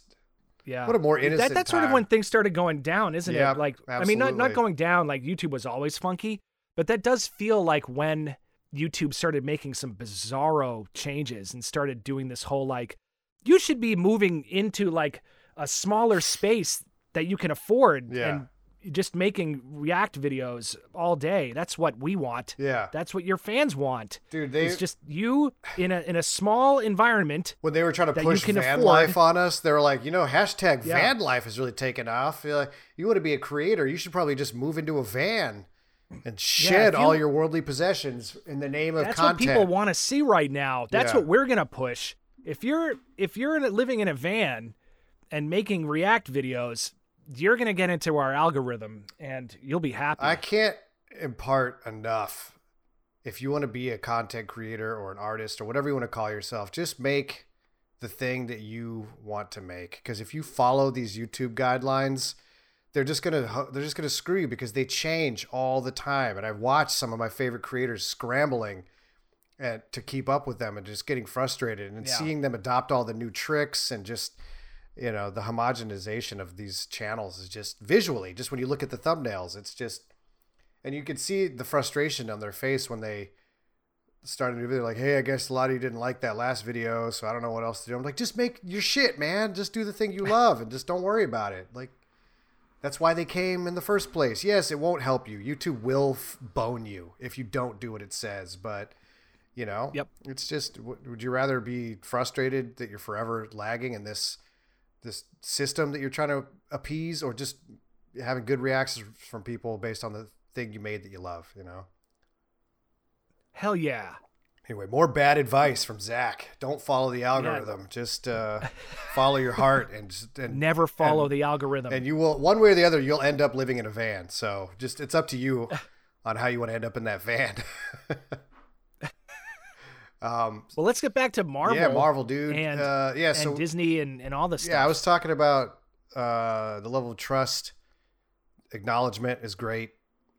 Yeah. what a more innocent that, that's sort of when things started going down, isn't Yep, it? Like, I mean, not not going down. Like YouTube was always funky, but that does feel like when YouTube started making some bizarro changes and started doing this whole like, you should be moving into like a smaller space that you can afford Yeah. and just making React videos all day. That's what we want. Yeah. That's what your fans want. Dude, they It's just you in a in a small environment. when they were trying to push van afford- life on us, they were like, you know, hashtag Yeah. van life is really taking off. You're like, you want to be a creator, you should probably just move into a van and shed if all your worldly possessions in the name of That's content. what people want to see right now. That's Yeah. what we're gonna push. If you're if you're living in a van and making React videos, you're gonna get into our algorithm and you'll be happy. I can't impart enough. If you want to be a content creator or an artist or whatever you want to call yourself, just make the thing that you want to make. Because if you follow these YouTube guidelines, they're just gonna they're just gonna screw you because they change all the time. And I've watched some of my favorite creators scrambling and to keep up with them and just getting frustrated and Yeah. seeing them adopt all the new tricks and just you know the homogenization of these channels is just visually just when you look at the thumbnails it's just and you can see the frustration on their face when they started a new video like hey i guess a lot of you didn't like that last video so i don't know what else to do. I'm like just make your shit man. Just do the thing you *laughs* love and just don't worry about it. Like that's why they came in the first place. Yes it won't help you. Youtube will f- bone you if you don't do what it says but you know Yep. it's just would you rather be frustrated that you're forever lagging in this this system that you're trying to appease or just having good reactions from people based on the thing you made that you love you know Hell yeah. anyway more bad advice from zach don't follow the algorithm just uh, follow your heart and just and, Never follow and- the algorithm. and you will one way or the other you'll end up living in a van so just it's up to you *laughs* on how you want to end up in that van. *laughs* um, well, let's get back to Marvel. Yeah, Marvel, dude. And, uh, yeah, and so Disney and, and all this stuff. yeah, I was talking about uh, the level of trust, acknowledgement is great,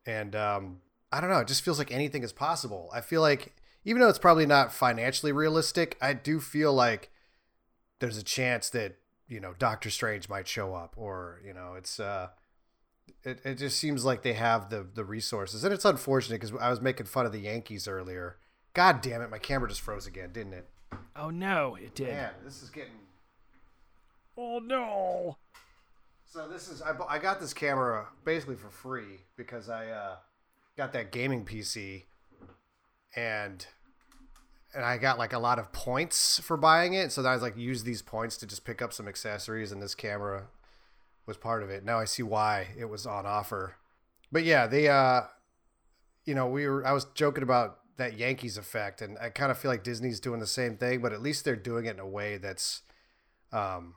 and um, I don't know. It just feels like anything is possible. I feel like even though it's probably not financially realistic, I do feel like there's a chance that you know Doctor Strange might show up, or you know, it's uh, it it just seems like they have the the resources, and it's unfortunate because I was making fun of the Yankees earlier. God damn it, my camera just froze again, didn't it? Oh no, it did. Man, this is getting. Oh no. So this is I, I got this camera basically for free because I uh, got that gaming PC, and and I got like a lot of points for buying it. So then I was like use these points to just pick up some accessories, and this camera was part of it. Now I see why it was on offer. But yeah, they uh, you know, we were I was joking about that Yankees effect, and I kind of feel like Disney's doing the same thing, but at least they're doing it in a way that's um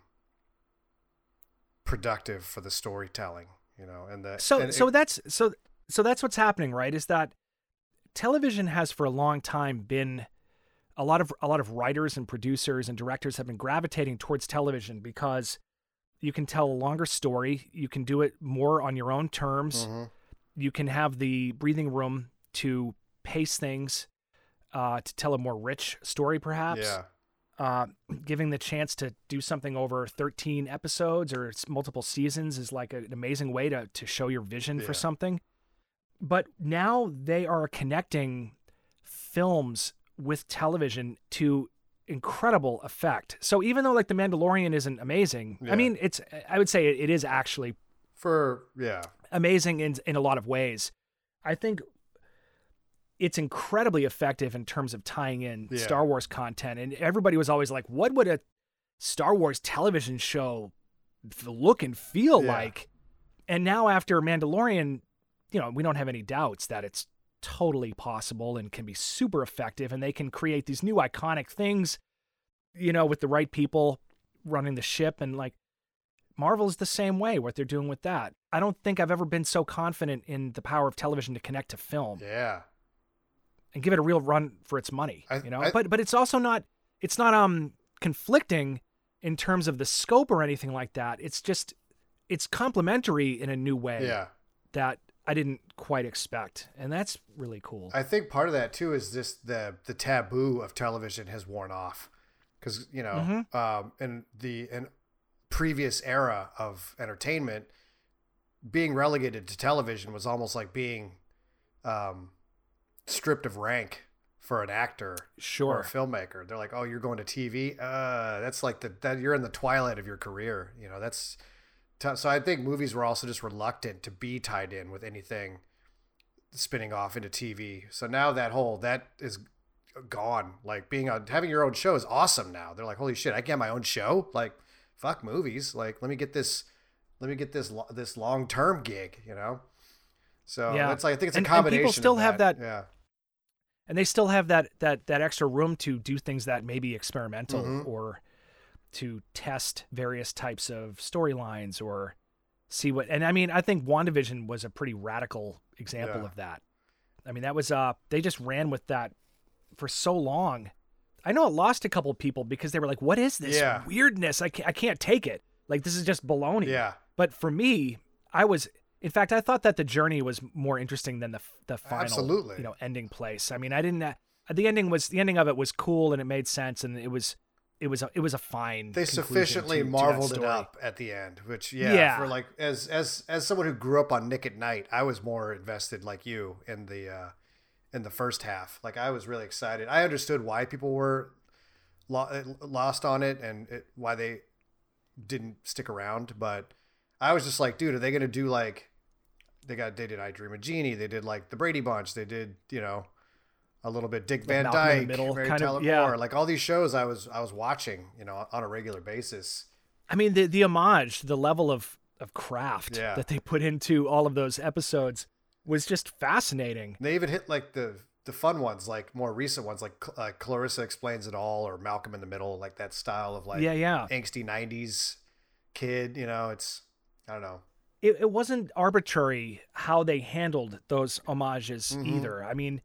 productive for the storytelling, you know, and the So and so it- that's so so that's what's happening, right? Is that television has for a long time been a lot of a lot of writers and producers and directors have been gravitating towards television because you can tell a longer story, you can do it more on your own terms, Mhm. you can have the breathing room to pace things, uh, to tell a more rich story, perhaps. yeah, uh, giving the chance to do something over 13 episodes or multiple seasons is like an amazing way to, to show your vision Yeah. for something. But now they are connecting films with television to incredible effect. So even though like The Mandalorian isn't amazing, Yeah. I mean, it's, I would say it, it is actually for yeah, amazing in in a lot of ways. I think it's incredibly effective in terms of tying in Yeah. Star Wars content, and everybody was always like, "What would a Star Wars television show look and feel Yeah. like?" And now after Mandalorian, you know, we don't have any doubts that it's totally possible and can be super effective, and they can create these new iconic things, you know, with the right people running the ship and like Marvel is the same way, what they're doing with that. I don't think I've ever been so confident in the power of television to connect to film yeah, and give it a real run for its money. I- you know, I- but but it's also not it's not um conflicting in terms of the scope or anything like that. It's just it's complementary in a new way yeah. that I didn't quite expect, and that's really cool. I think part of that too is just the the taboo of television has worn off, because you know, Mhm. um, in the in previous era of entertainment, being relegated to television was almost like being um, stripped of rank for an actor or sure. a filmmaker. They're like, "Oh, you're going to TV? Uh, that's like the that you're in the twilight of your career." You know, that's t- so. I think movies were also just reluctant to be tied in with anything spinning off into TV. So now that whole that is gone. Like being on having your own show is awesome now. They're like, "Holy shit, I can have my own show!" Like, fuck movies. Like, let me get this. Let me get this this long term gig. You know. So Yeah. that's like I think it's a And- and people combination. still have that- Yeah. And they still have that that that extra room to do things that may be experimental Mhm. or to test various types of storylines or see what and I mean I think WandaVision was a pretty radical example Yeah. of that. I mean that was uh they just ran with that for so long. I know it lost a couple of people because they were like what is this Yeah. weirdness? I can't, I can't take it. Like this is just baloney. Yeah. But for me, I was in fact I thought that the journey was more interesting than the the final Absolutely. you know ending place. I mean, I didn't uh, the ending was the ending of it was cool and it made sense and it was it was a, it was a fine they sufficiently to- to marveled it up at the end which yeah, Yeah. for like as as as someone who grew up on nick at night i was more invested like you in the uh in the first half like i was really excited i understood why people were lo- lost on it and it, why they didn't stick around but i was just like dude are they gonna do like they got they did i dream of Jeannie they did like the brady bunch they did you know a little bit Dick Van Malcolm in the Dyke, Middle, Mary kind of- yeah. Moore, like all these shows I was I was watching, you know, on a regular basis. I mean, the the homage, the level of of craft Yeah. that they put into all of those episodes was just fascinating. They even hit like the the fun ones, like more recent ones, like uh, Clarissa explains it all or Malcolm in the Middle, like that style of like yeah, yeah. angsty '90s kid. You know, it's I don't know. it, it wasn't arbitrary how they handled those homages Mhm. either. I mean,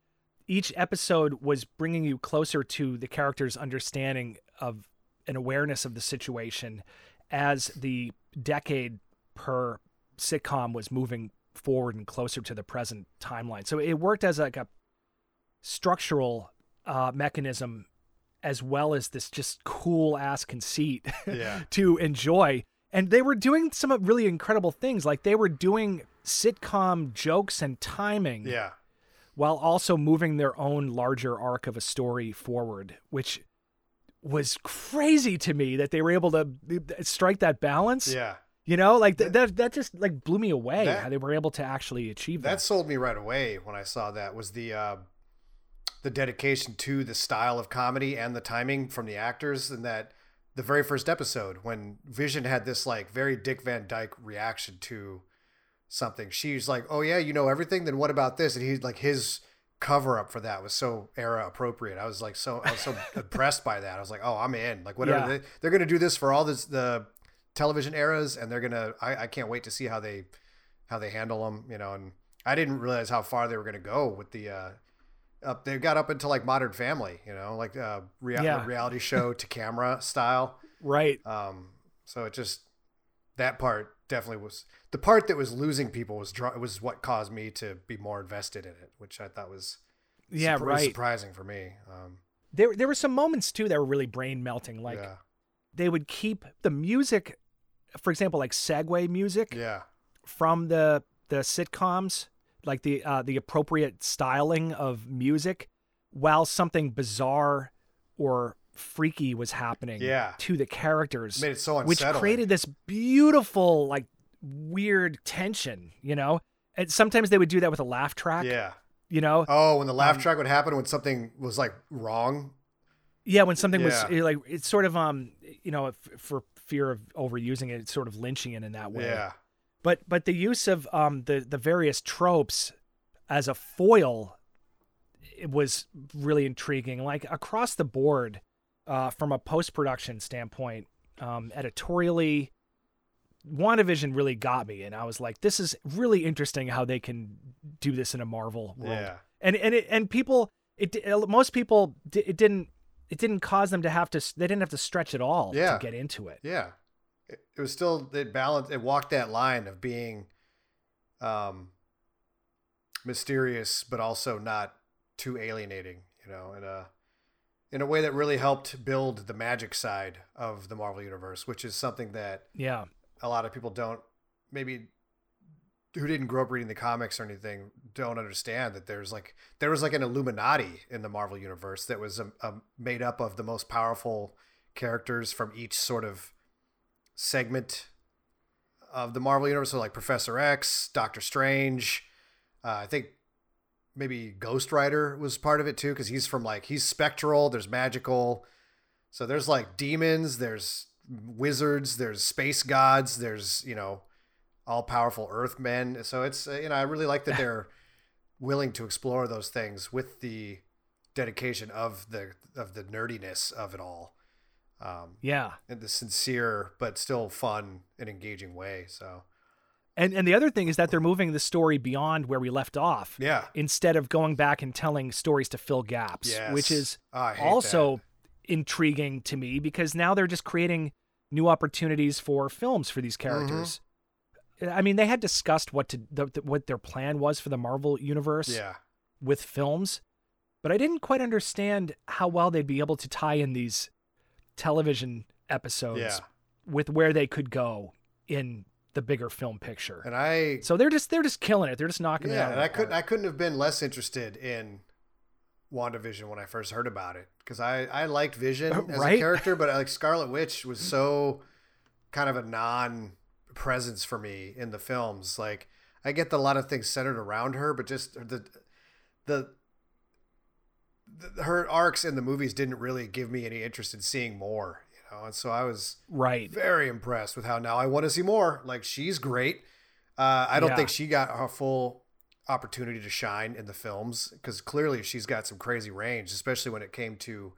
each episode was bringing you closer to the character's understanding of an awareness of the situation as the decade per sitcom was moving forward and closer to the present timeline. So it worked as like a structural uh, mechanism as well as this just cool ass conceit Yeah. *laughs* to enjoy. And they were doing some really incredible things. Like they were doing sitcom jokes and timing Yeah. while also moving their own larger arc of a story forward, which was crazy to me that they were able to strike that balance. Yeah. You know, like th- that that just like blew me away That- how they were able to actually achieve That that. sold me right away when I saw that was the uh, the dedication to the style of comedy and the timing from the actors and that the very first episode when Vision had this like very Dick Van Dyke reaction to something. She's like, "Oh yeah, you know everything. Then what about this?" And he's like, his cover up for that was so era appropriate. I was like, so I was so *laughs* impressed by that. I was like, "Oh, I'm in." Like whatever Yeah. they, they're gonna do this for all this the television eras, and they're gonna. I, I can't wait to see how they how they handle them. You know, and I didn't realize how far they were gonna go with the. uh up they got up into like Modern Family, you know, like uh, rea- Yeah. reality show to camera style. *laughs* right. Um, so it just that part definitely was the part that was losing people was dr- was what caused me to be more invested in it, which I thought was Yeah, right. surprising for me. Um, There there were some moments too that were really brain melting. Like yeah, they would keep the music, for example, like segue music yeah, from the the sitcoms, like the uh, the appropriate styling of music, while something bizarre or freaky was happening Yeah. to the characters, made it so which created this beautiful like weird tension. You know, and sometimes they would do that with a laugh track. yeah. You know, Oh, when the laugh Um, track would happen when something was like wrong. Yeah, when something was Yeah. eh, like it's sort of um you know for fear of overusing it, it's sort of lynching it in that way. Yeah, But but the use of um the the various tropes as a foil it was really intriguing. Like across the board, uh, from a post production standpoint, um, editorially, WandaVision really got me, and I was like, this is really interesting how they can do this in a Marvel world yeah, and and it, and people it most people it didn't it didn't cause them to have to they didn't have to stretch at all Yeah. to get into it yeah. It, it was still it balanced. It walked that line of being, um, mysterious, but also not too alienating. You know, in a in a way that really helped build the magic side of the Marvel universe, which is something that yeah a lot of people don't maybe who didn't grow up reading the comics or anything don't understand that there's like there was like an illuminati in the marvel universe that was um um made up of the most powerful characters from each sort of segment of the marvel universe so like professor x doctor strange uh, i think maybe ghost rider was part of it too because he's from like he's spectral there's magical so there's like demons, there's wizards, there's space gods, there's you know all powerful Earthmen. So it's uh, you know I really like that *laughs* they're willing to explore those things with the dedication of the of the nerdiness of it all, um, yeah in the sincere but still fun and engaging way. So and and the other thing is that they're moving the story beyond where we left off yeah, instead of going back and telling stories to fill gaps yes. which is Oh, also that. intriguing to me because now they're just creating new opportunities for films for these characters I mean, they had discussed what to the, the- what their plan was for the Marvel universe. yeah with films, but I didn't quite understand how well they'd be able to tie in these television episodes yeah. with where they could go in the bigger film picture. And I So they're just they're just killing it. They're just knocking it out. and I couldn't. I couldn't have been less interested in WandaVision when I first heard about it because I I liked Vision *laughs* as Right? a character, but like Scarlet Witch was *laughs* so kind of a non presence for me in the films. Like I get a lot of things centered around her, but just the the. The her arcs in the movies didn't really give me any interest in seeing more, you know, and so I was right. very impressed with how now I want to see more. Like she's great. Uh, I don't Yeah. think she got a full opportunity to shine in the films because clearly she's got some crazy range, especially when it came to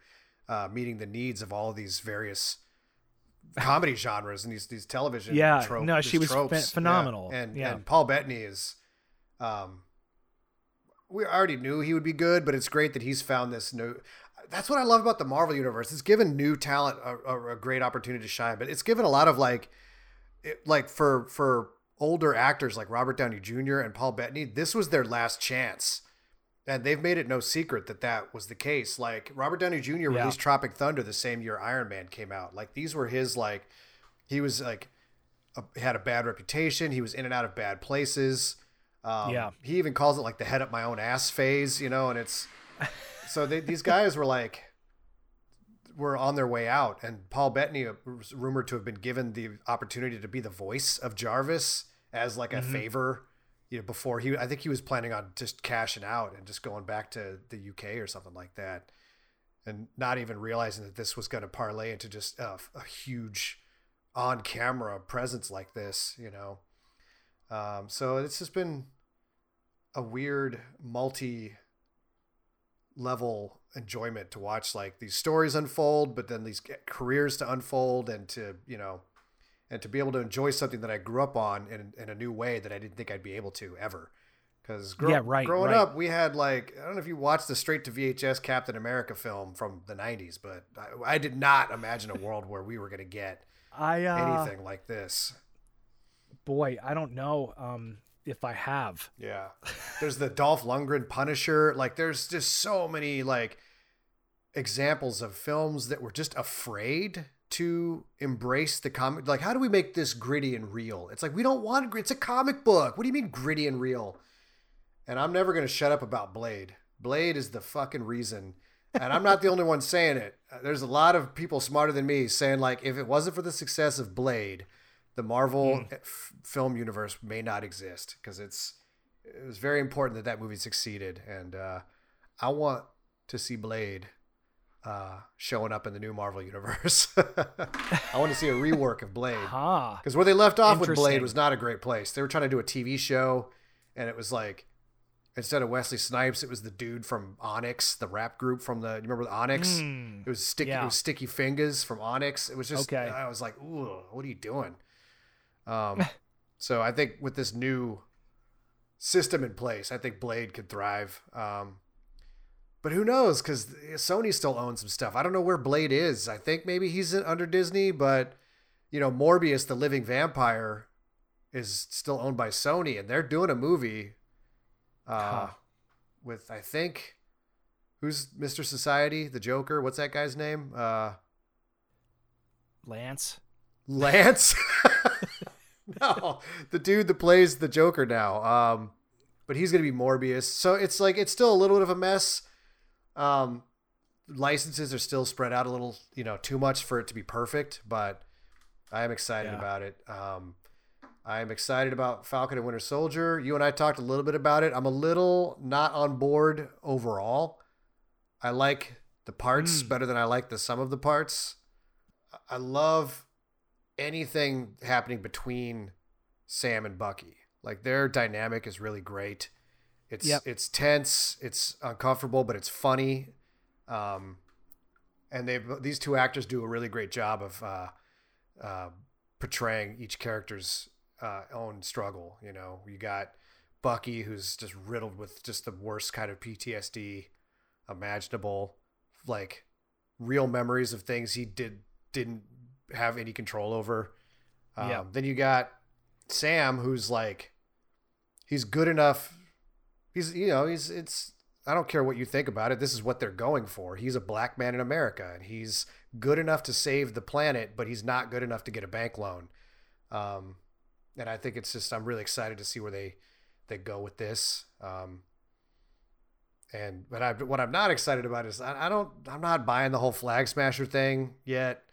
uh, meeting the needs of all of these various comedy *laughs* genres and these these television Yeah, trope, no, she was phe- tropes. Yeah. phenomenal. and Yeah. and Paul Bettany is um we already knew he would be good but it's great that he's found this new that's what I love about the Marvel universe it's given new talent a, a, great opportunity to shine but it's given a lot of like it, like for for older actors like Robert Downey Jr. and Paul Bettany this was their last chance and they've made it no secret that that was the case. Like Robert Downey Jr. Yeah. released Tropic Thunder the same year Iron Man came out. Like these were his like he was like a, had a bad reputation. He was in and out of bad places. Um, Yeah. He even calls it like the head up my own ass phase, you know. And it's so they, these guys were like were on their way out, and Paul Bettany was rumored to have been given the opportunity to be the voice of Jarvis as like a Mhm. favor you know, before he, I think he was planning on just cashing out and just going back to the UK or something like that, and not even realizing that this was going to parlay into just a, a huge on-camera presence like this, you know. Um, so it's just been a weird multi-level enjoyment to watch like these stories unfold, but then these careers to unfold and to you know and to be able to enjoy something that I grew up on in, in a new way that I didn't think I'd be able to ever. Because Yeah, right, growing right. up, we had like I don't know if you watched the straight to VHS Captain America film from the '90s, but I, I did not imagine a world where we were going to get I uh, anything like this. boy, I don't know um, if I have. Yeah, there's the Dolph Lundgren Punisher. Like, there's just so many like examples of films that were just afraid to embrace the comic. Like, how do we make this gritty and real? It's like we don't want. It's a comic book. What do you mean gritty and real? And I'm never gonna shut up about Blade. Blade is the fucking reason. And I'm not the only one saying it. Uh, There's a lot of people smarter than me saying like, if it wasn't for the success of Blade, the Marvel f- film universe may not exist because it's it was very important that that movie succeeded. And uh, I want to see Blade uh, showing up in the new Marvel universe. *laughs* I want to see a rework of Blade. Because where they left off with Blade was not a great place. They were trying to do a TV show, and it was like instead of Wesley Snipes, it was the dude from Onyx, the rap group from the. You remember the Onyx? Hmm. It was sticky. It was Sticky Fingaz from Onyx. It was just. Okay. I was like, ooh, what are you doing? Um, *laughs* so I think with this new system in place, I think Blade could thrive. Um, but who knows? Because Sony still owns some stuff. I don't know where Blade is. I think maybe he's under Disney, but you know, Morbius, the living vampire, is still owned by Sony, and they're doing a movie uh, Huh. with I think who's Mr. Society, the Joker. What's that guy's name? Uh, Lance. Lance. *laughs* no, *laughs* the dude that plays the Joker now. Um, but he's gonna be Morbius. So it's like it's still a little bit of a mess. Um, licenses are still spread out a little, you know, too much for it to be perfect. But I am excited Yeah. about it. Um, I am excited about Falcon and Winter Soldier. You and I talked a little bit about it. I'm a little not on board overall. I like the parts Mm. better than I like the sum of the parts. I love anything happening between Sam and Bucky. Like their dynamic is really great. It's Yep. it's tense, it's uncomfortable, but it's funny. Um, and they these two actors do a really great job of uh, uh, portraying each character's uh, own struggle. You know, you got Bucky who's just riddled with just the worst kind of PTSD imaginable, like real memories of things he did didn't have any control over. Um, Yeah. Then you got Sam, who's like, he's good enough. He's you know he's it's I don't care what you think about it. This is what they're going for. He's a black man in America, and he's good enough to save the planet, but he's not good enough to get a bank loan. Um, and I think it's just I'm really excited to see where they they go with this. Um, and but I what I'm not excited about is I, I don't I'm not buying the whole flag smasher thing yet.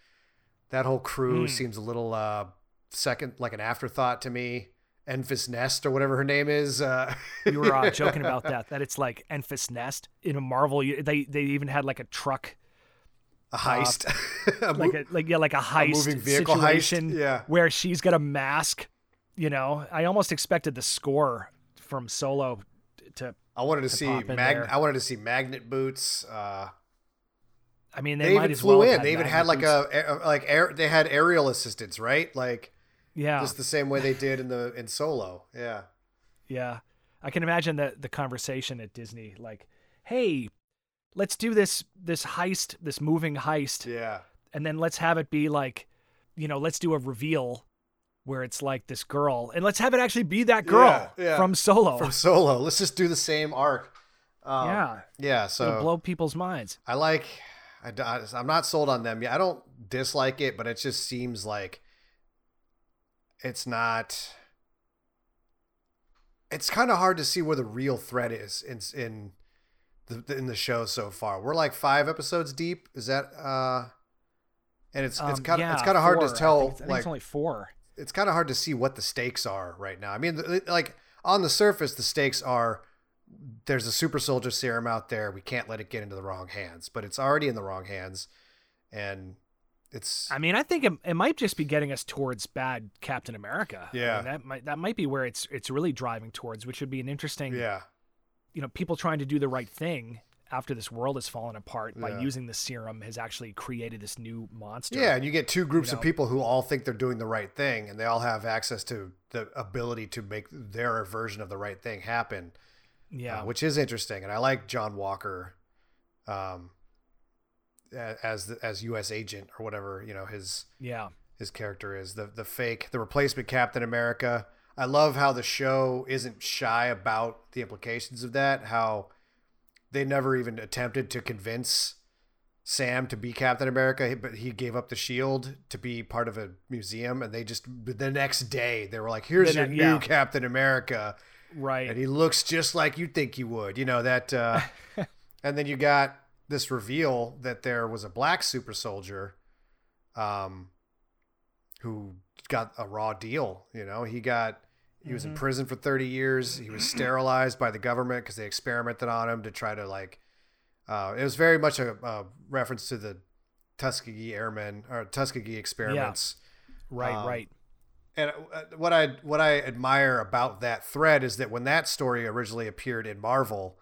That whole crew Hmm. seems a little uh, second like an afterthought to me. Enfys Nest or whatever her name is. Uh, You were uh, *laughs* joking about that. That it's like Enfys Nest in a Marvel. They they even had like a truck, a heist, *laughs* a like mo- a like yeah, like a heist moving vehicle heist, situation. yeah. where she's got a mask. You know, I almost expected the score from Solo to. I wanted to to see pop in mag- I wanted to see magnet boots. Uh, I mean, they, They, might even flew well in. They even had like a, a like air. They had aerial assistance, right? Like yeah, just the same way they did in the in Solo. Yeah. yeah. I can imagine that the conversation at Disney, like, "Hey, let's do this this heist, this moving heist, Yeah. and then let's have it be like, you know, let's do a reveal." Where it's like this girl, and let's have it actually be that girl Yeah, yeah. from Solo. From Solo. Let's just do the same arc. Um, yeah, Yeah. it'll So blow people's minds. I like. I, am not sold on them. yet. I don't dislike it, but it just seems like it's not. It's kind of hard to see where the real threat is in in the in the show so far. We're like five episodes deep. Is that uh? And it's it's Um, kind of yeah, it's kind of hard to I tell. think it's- I think like it's only four. it's kind of hard to see what the stakes are right now. I mean, like on the surface, the stakes are there's a super soldier serum out there. We can't let it get into the wrong hands, but it's already in the wrong hands, and it's I mean, I think it, it might just be getting us towards bad Captain America. I mean, Yeah. that might that might be where it's it's really driving towards, which would be an interesting. yeah, You know, people trying to do the right thing after this world has fallen apart by Yeah. using the serum has actually created this new monster. yeah. And you get two groups You of people who all think they're doing the right thing, and they all have access to the ability to make their version of the right thing happen. Yeah, uh, which is interesting. And I like John Walker, um, as the, as U.S. agent or whatever you know his yeah, his character is the the fake the replacement Captain America. I love how the show isn't shy about the implications of that. How they never even attempted to convince Sam to be Captain America, but he gave up the shield to be part of a museum, and they just the next day they were like, "Here's The your ne- new yeah. Captain America." Right. and he looks just like you think he would. You know that, uh, *laughs* and then you got this reveal that there was a black super soldier, um, who got a raw deal. You know, he got he was in Mhm. prison for thirty years. He was *clears throat* sterilized by the government because they experimented on him to try to like. Uh, it was very much a, a reference to the Tuskegee Airmen or Tuskegee experiments right, um, right. And uh, what I what I admire about that thread is that when that story originally appeared in Marvel,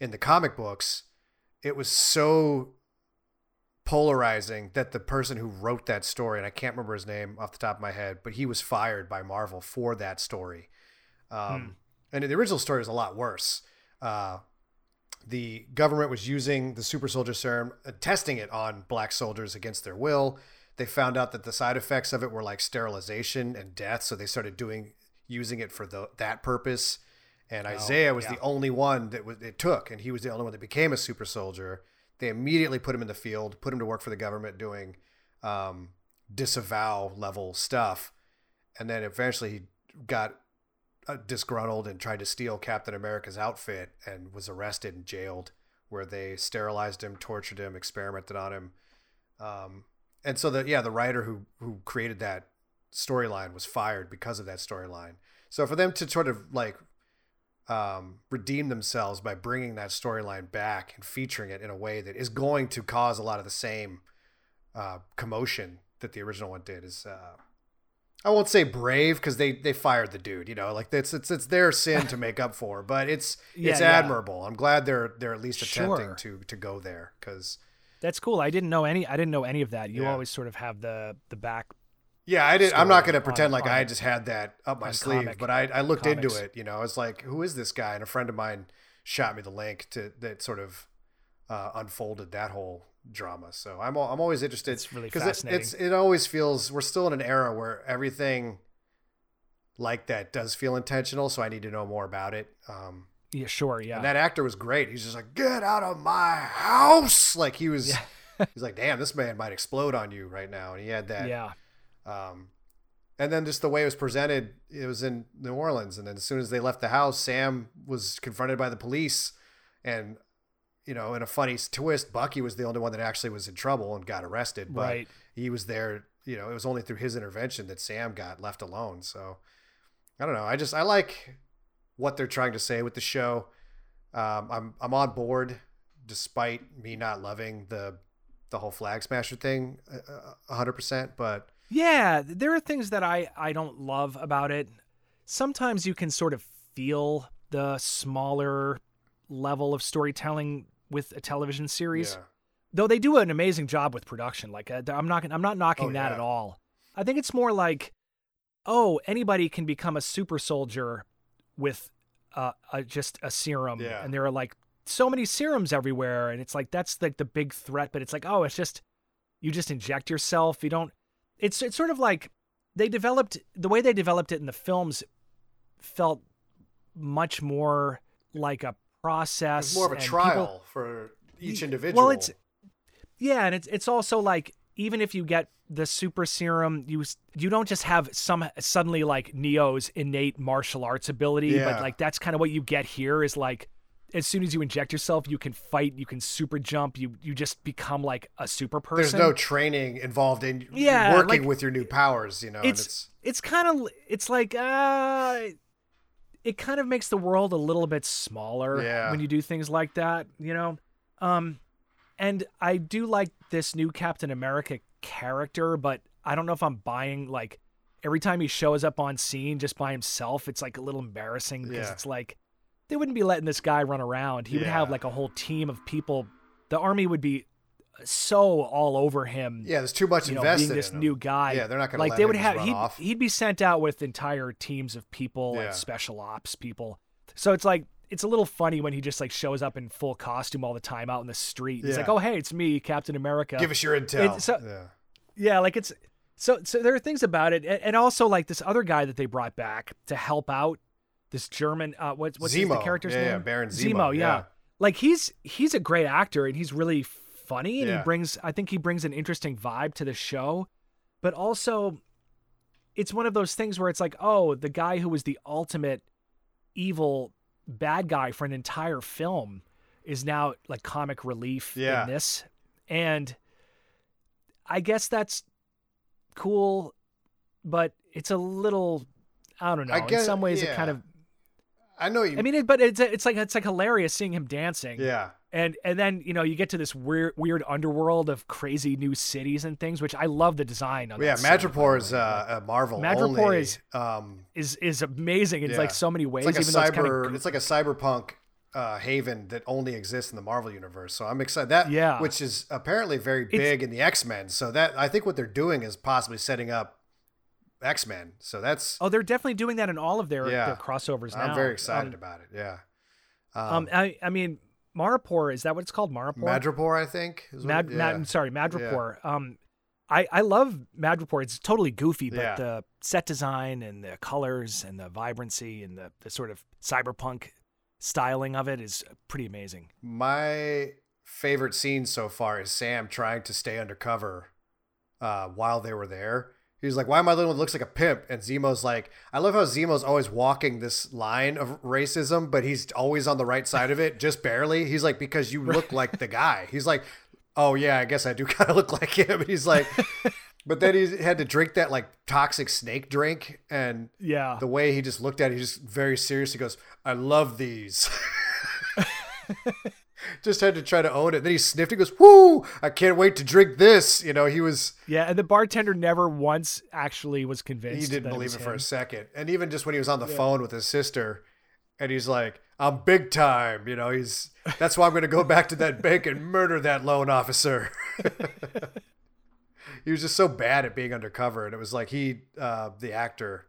in the comic books, it was so polarizing that the person who wrote that story, and I can't remember his name off the top of my head, but he was fired by Marvel for that story. Um, And the original story was a lot worse. Uh, the government was using the super soldier serum, uh, testing it on black soldiers against their will. They found out that the side effects of it were like sterilization and death, so they started doing using it for the, that purpose. And Isaiah was yeah. the only one that was, it took, and he was the only one that became a super soldier. They immediately put him in the field, put him to work for the government doing um, disavow level stuff, and then eventually he got uh, disgruntled and tried to steal Captain America's outfit and was arrested and jailed, where they sterilized him, tortured him, experimented on him. Um, and so the yeah, the writer who who created that storyline was fired because of that storyline. So for them to sort of like um, redeem themselves by bringing that storyline back and featuring it in a way that is going to cause a lot of the same uh, commotion that the original one did is uh, I won't say brave because they they fired the dude. You know, like it's it's it's their sin to make up for, but it's *laughs* Yeah, it's yeah. admirable. I'm glad they're they're at least attempting Sure. to to go there because That's cool. I didn't know any. I didn't know any of that. You Yeah. always sort of have the the back. yeah, I did. I'm not going to pretend on- like I just had that up my sleeve, comic- but I I looked into it. You know, I was like, who is this guy? And a friend of mine shot me the link to that sort of uh, unfolded that whole drama. So I'm I'm always interested. It's really because fascinating. it's it always feels we're still in an era where everything like that does feel intentional. So I need to know more about it. Um, Yeah, sure. Yeah. And that actor was great. He's just like, get out of my house. Like he was, Yeah. *laughs* he's like, damn, this man might explode on you right now. And he had that. yeah. Um, and then just the way it was presented, it was in New Orleans. And then as soon as they left the house, Sam was confronted by the police. And, you know, in a funny twist, Bucky was the only one that actually was in trouble and got arrested. But Right. he was there, you know, it was only through his intervention that Sam got left alone. So I don't know. I just, I like what they're trying to say with the show. Um, I'm, I'm on board despite me not loving the, the whole flag smasher thing uh, a hundred percent, but Yeah, there are things that I I don't love about it. Sometimes you can sort of feel the smaller level of storytelling with a television series. yeah. though they do an amazing job with production. Like uh, I'm not I'm not knocking Oh, that yeah. at all. I think it's more like, oh, anybody can become a super soldier with uh, a, just a serum, Yeah. and there are like so many serums everywhere, and it's like that's like the big threat. But it's like, oh, it's just you just inject yourself. You don't. It's it's sort of like they developed the way they developed it in the films felt much more like a process. It's more of a trial people- for each individual. Well, it's yeah, and it's it's also like even if you get the super serum, you you don't just have some suddenly like Neo's innate martial arts ability, Yeah. but like that's kind of what you get here is like as soon as you inject yourself, you can fight, you can super jump, you you just become like a super person. there's no training involved in Yeah, working like- with your new powers. You know, it's it's it's kind of it's like uh it kind of makes the world a little bit smaller Yeah. when you do things like that you know um and i do like this new captain america character but i don't know if i'm buying like every time he shows up on scene just by himself it's like a little embarrassing because Yeah. it's like they wouldn't be letting this guy run around he would have like a whole team of people the army would be uh, so all over him yeah, there's too much you know, invested being this in him. new guy. Yeah, they're not gonna like let they him would have run he'd, off. he'd be sent out with entire teams of people Yeah. and special ops people. So it's like it's a little funny when he just like shows up in full costume all the time out in the street. Yeah. He's like, "Oh, hey, it's me, Captain America." Give us your intel. It- so- yeah. yeah, like it's so so there are things about it, and, and also like this other guy that they brought back to help out. This German, uh, what's what's his, the character's Yeah, name? yeah, Baron Zemo, yeah. yeah. Like he's he's a great actor, and he's really funny, and he brings I think he brings an interesting vibe to the show, but also it's one of those things where it's like, oh, the guy who was the ultimate evil bad guy for an entire film is now like comic relief Yeah. in this. And I guess that's cool, but it's a little I don't know. I in some ways it kind of I know you. I mean it, but it's it's like it's like hilarious seeing him dancing. yeah, And and then, you know, you get to this weird weird underworld of crazy new cities and things, which I love the design of. yeah. that city, by the Madripoor is uh, a Marvel. Madripoor only, is- um, is is amazing It's Yeah. like so many ways. it's like a even though it's kind cyber. of It's like a cyberpunk uh, haven that only exists in the Marvel universe. So I'm excited that. Yeah. which is apparently very It's- big in the X Men. So that I think what they're doing is possibly setting up X Men. So that's oh, they're definitely doing that in all of their, Yeah. their crossovers now. I'm very excited Um, about it. Yeah. Um, I I mean, Maripor is that what it's called? Maripor. Madripoor, I think. Mad, yeah. Mad, sorry, Madripoor. Um, I I love Madripoor. It's totally goofy, but Yeah. the set design and the colors and the vibrancy and the the sort of cyberpunk styling of it is pretty amazing. My favorite scene so far is Sam trying to stay undercover uh, while they were there. He was like, "Why am I the one that looks like a pimp?" And Zemo's like, "I love how Zemo's always walking this line of racism, but he's always on the right side of it, *laughs* just barely." He's like, "Because you look like the guy." He's like, "Oh yeah, I guess I do *laughs* kind of look like him." And he's like, *laughs* but then he had to drink that like toxic snake drink, and Yeah. the way he just looked at it, he just very seriously goes, I love these. Just had to try to own it. Then he sniffed it, goes, Whoo, I can't wait to drink this. You know, he was Yeah, and the bartender never once actually was convinced. he didn't believe was it for a second. And even just when he was on the phone with his sister and he's like, I'm big time, you know, he's that's why I'm gonna go back to that *laughs* bank and murder that loan officer. *laughs* he was just so bad at being undercover, and it was like he uh, the actor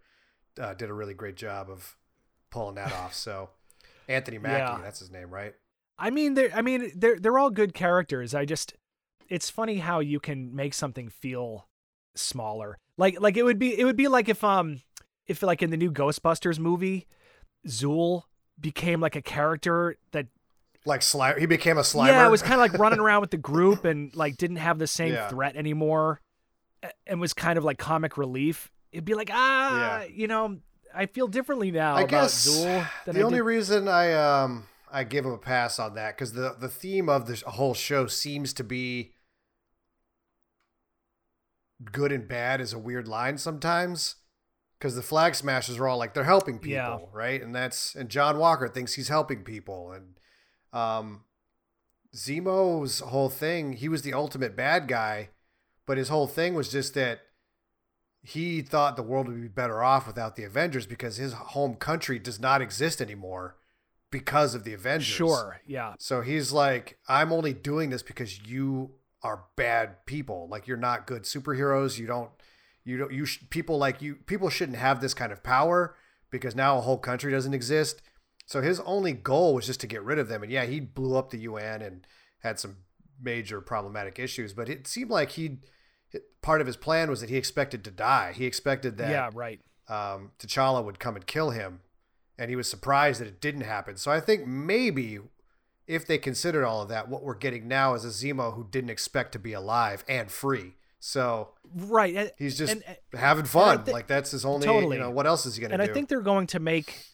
uh, did a really great job of pulling that off. So Anthony Mackie, Yeah. that's his name, right? I mean, they're I mean they're they're all good characters. I just it's funny how you can make something feel smaller. Like like it would be it would be like if um if like in the new Ghostbusters movie, Zuul became like a character that Like slime, he became a Slimer. yeah, it was kind of like running around with the *laughs* group and like didn't have the same Yeah. threat anymore, and was kind of like comic relief. It'd be like ah, Yeah. you know, I feel differently now I about guess Zuul. Than the I only did- reason I um I give him a pass on that because the the theme of the whole show seems to be good and bad is a weird line sometimes because the flag smashers are all like they're helping people Yeah. right and that's and John Walker thinks he's helping people and um Zemo's whole thing he was the ultimate bad guy but his whole thing was just that he thought the world would be better off without the Avengers because his home country does not exist anymore because of the Avengers. Sure, yeah. So he's like, I'm only doing this because you are bad people. Like you're not good superheroes. You don't, you don't, you sh- people like you, people shouldn't have this kind of power because now a whole country doesn't exist. So his only goal was just to get rid of them. And yeah, he blew up the UN and had some major problematic issues, but it seemed like he part of his plan was that he expected to die. He expected that yeah, right. Um, T'Challa would come and kill him, and he was surprised that it didn't happen. So I think maybe if they considered all of that, what we're getting now is a Zemo who didn't expect to be alive and free. So right, he's just and, having fun. Th- like that's his only. Totally. You know what else is he gonna and do? And I think they're going to make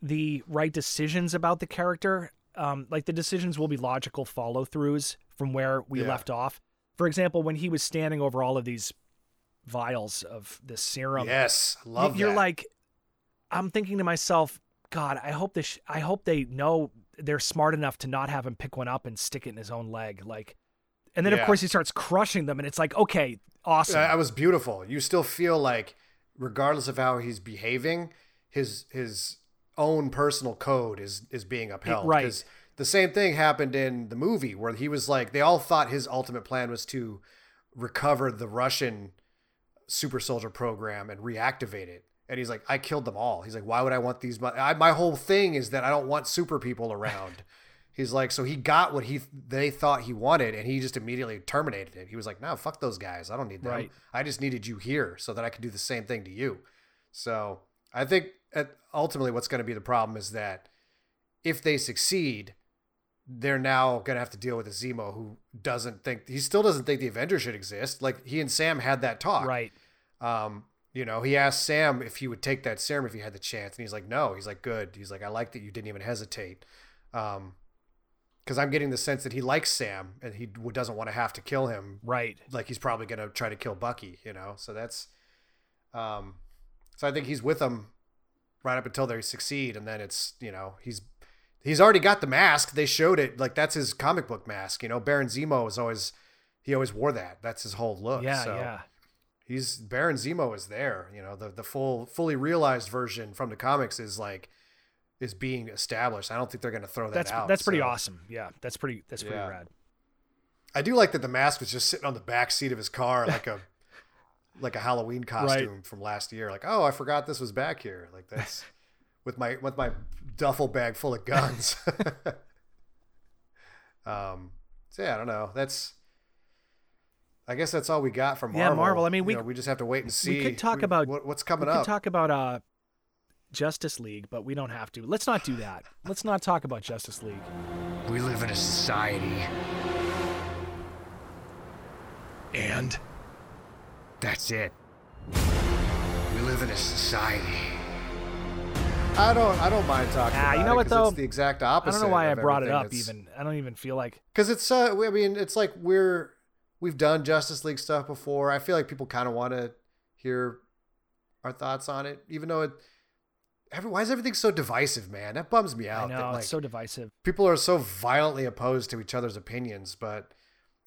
the right decisions about the character. Um, like the decisions will be logical follow throughs from where we yeah. left off. For example, when he was standing over all of these vials of this serum, yes, love you're that. like, I'm thinking to myself, God, I hope this. I hope they know they're smart enough to not have him pick one up and stick it in his own leg, like. And then yeah. of course he starts crushing them, and it's like, okay, awesome. That was beautiful. You still feel like, regardless of how he's behaving, his his own personal code is is being upheld. Right. The same thing happened in the movie where he was like, they all thought his ultimate plan was to recover the Russian super soldier program and reactivate it. And he's like, I killed them all. He's like, why would I want these? I, my whole thing is that I don't want super people around. *laughs* he's like, so he got what he they thought he wanted, and he just immediately terminated it. He was like, no, fuck those guys. I don't need them. Right. I just needed you here so that I could do the same thing to you. So I think ultimately what's going to be the problem is that if they succeed, they're now going to have to deal with a Zemo who doesn't think he still doesn't think the Avengers should exist. Like he and Sam had that talk. Right. Um, you know, he asked Sam if he would take that serum if he had the chance, and he's like, "No." He's like, "Good." He's like, "I like that you didn't even hesitate." Um, because I'm getting the sense that he likes Sam and he doesn't want to have to kill him. Right. Like he's probably going to try to kill Bucky. You know, so that's, um, so I think he's with them right up until they succeed, and then it's you know he's he's already got the mask. They showed it like that's his comic book mask. You know, Baron Zemo is always he always wore that. That's his whole look. Yeah, so yeah. He's Baron Zemo is there. You know, the the full fully realized version from the comics is like is being established. I don't think they're going to throw that that's, out. That's pretty so. awesome. Yeah, that's pretty that's pretty yeah. rad. I do like that the mask was just sitting on the back seat of his car *laughs* like a like a Halloween costume right. from last year. Like, oh, I forgot this was back here. Like that's *laughs* with my with my duffel bag full of guns. *laughs* um, so yeah, I don't know. That's I guess that's all we got from Marvel. Yeah, Marvel. I mean, we you know, we just have to wait and see. We could talk about what, what's coming up. we up. Could talk about uh, Justice League, but we don't have to. Let's not do that. Let's not talk about Justice League. We live in a society, and that's it. We live in a society I don't. I don't mind talking. Ah, about you know it what though? It's the exact opposite. I don't know why I brought it up. It's, even I don't even feel like because it's. Uh, I mean, it's like we're we've done Justice League stuff before. I feel like people kind of want to hear our thoughts on it, even though it. Every, why is everything so divisive, man? That bums me out. I know that, like, it's so divisive. People are so violently opposed to each other's opinions, but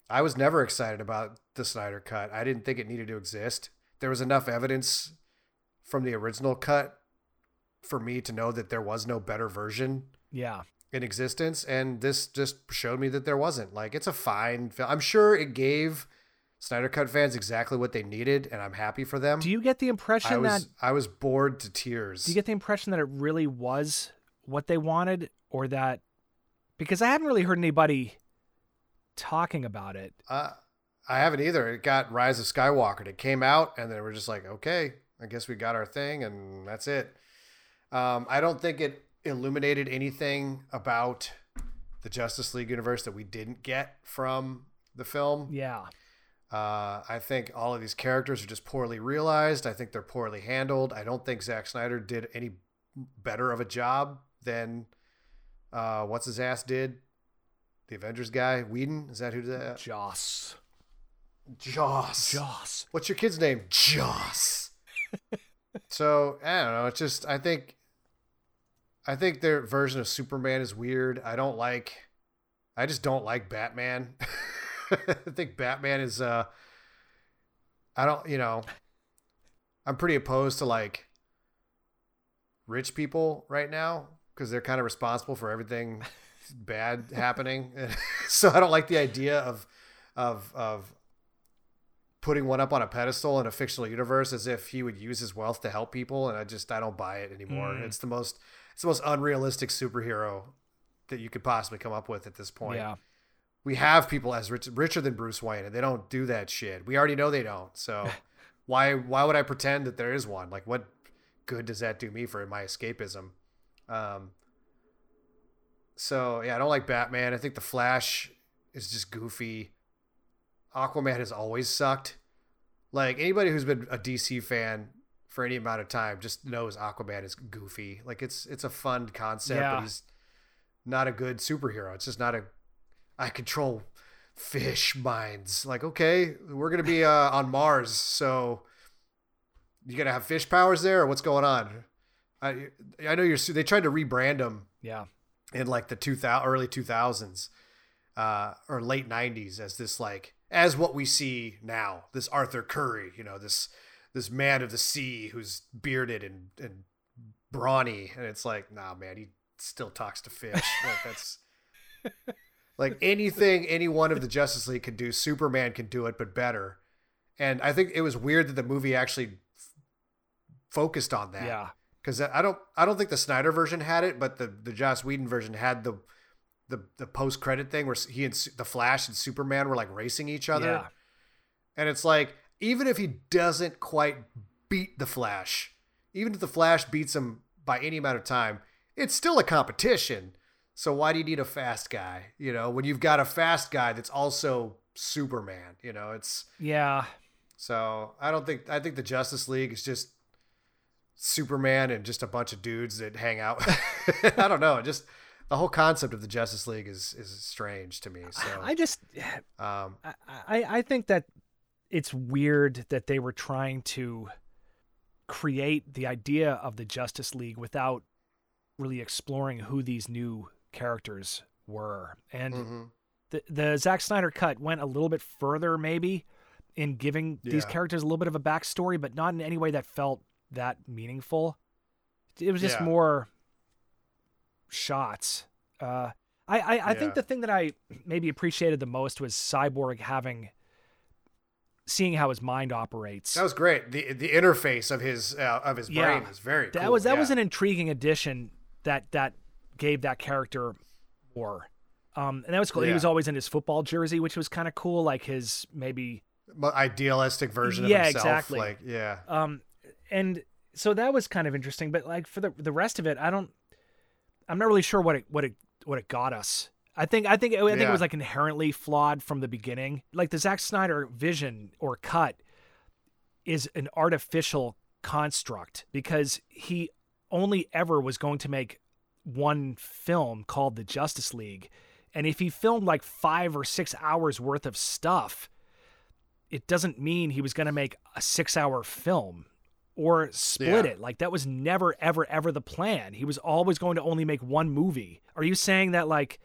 I was never excited about the Snyder cut. I didn't think it needed to exist. There was enough evidence from the original cut for me to know that there was no better version yeah in existence and this just showed me that there wasn't. Like it's a fine film i'm sure it gave snyder cut fans exactly what they needed and i'm happy for them. Do you get the impression I was, that i was bored to tears. Do you get the impression that it really was what they wanted or that because i haven't really heard anybody talking about it. Uh, i haven't either. It got rise of skywalker it came out and they we're just like okay i guess we got our thing and that's it. Um, I don't think it illuminated anything about the Justice League universe that we didn't get from the film. Yeah. Uh, I think all of these characters are just poorly realized. I think they're poorly handled. I don't think Zack Snyder did any better of a job than uh, what's his ass did. The Avengers guy, Whedon, is that who did that? Joss. Joss. Joss. What's your kid's name? Joss. *laughs* so I don't know. It's just I think I think their version of Superman is weird. I don't like. I just don't like Batman. *laughs* I think Batman is. uh I don't. You know. I'm pretty opposed to like rich people right now. because they're kind of responsible for everything bad *laughs* happening. *laughs* so I don't like the idea of of of putting one up on a pedestal in a fictional universe as if he would use his wealth to help people and I just I don't buy it anymore. Mm. It's the most it's the most unrealistic superhero that you could possibly come up with at this point. Yeah. We have people as rich, richer than Bruce Wayne and they don't do that shit. We already know they don't. So *laughs* why why would I pretend that there is one? Like what good does that do me for my escapism? Um so yeah, I don't like Batman. I think the Flash is just goofy. Aquaman has always sucked. Like anybody who's been a DC fan for any amount of time just knows Aquaman is goofy. Like it's it's a fun concept, Yeah. but he's not a good superhero. It's just not a I control fish minds. Like okay, we're gonna be *laughs* uh, on Mars, so you gonna have fish powers there, or what's going on? I I know you're. They tried to rebrand him Yeah. in like the 2000 early 2000s uh or late 90s as this like as what we see now this arthur curry you know this this man of the sea who's bearded and and brawny and it's like nah man he still talks to fish like *laughs* that's like anything any one of the justice league can do superman can do it but better and i think it was weird that the movie actually f- focused on that Yeah. because I don't I don't think the Snyder version had it, but the the Joss Whedon version had the the the post credit thing where he and the Flash and Superman were like racing each other, Yeah. and it's like even if he doesn't quite beat the Flash, even if the Flash beats him by any amount of time, it's still a competition. So why do you need a fast guy? You know, when you've got a fast guy that's also Superman. You know, it's Yeah. so I don't think I think the Justice League is just Superman and just a bunch of dudes that hang out. *laughs* I don't know. Just the whole concept of the Justice League is is strange to me. So I just um, I, I I think that it's weird that they were trying to create the idea of the Justice League without really exploring who these new characters were. And mhm. the the Zack Snyder cut went a little bit further, maybe, in giving these characters a little bit of a backstory, but not in any way that felt that meaningful. It was just Yeah. more shots. Uh, I I, I Yeah. think the thing that I maybe appreciated the most was Cyborg having seeing how his mind operates. that was great. the The interface of his uh, of his brain Yeah. is very. that cool. was that was an intriguing addition that that gave that character more. Um, and that was cool. He was always in his football jersey, which was kind of cool. Like his maybe idealistic version Yeah, of himself. exactly. Like yeah, Um, and so that was kind of interesting. But like for the the rest of it, I don't. I'm not really sure what it what it what it got us. I think I think I think it was like inherently flawed from the beginning. Like the Zack Snyder vision or cut is an artificial construct because he only ever was going to make one film called the Justice League. And if he filmed like five or six hours worth of stuff, it doesn't mean he was going to make a six hour film or split Yeah. it. Like that was never, ever, ever the plan. He was always going to only make one movie. Are you saying that like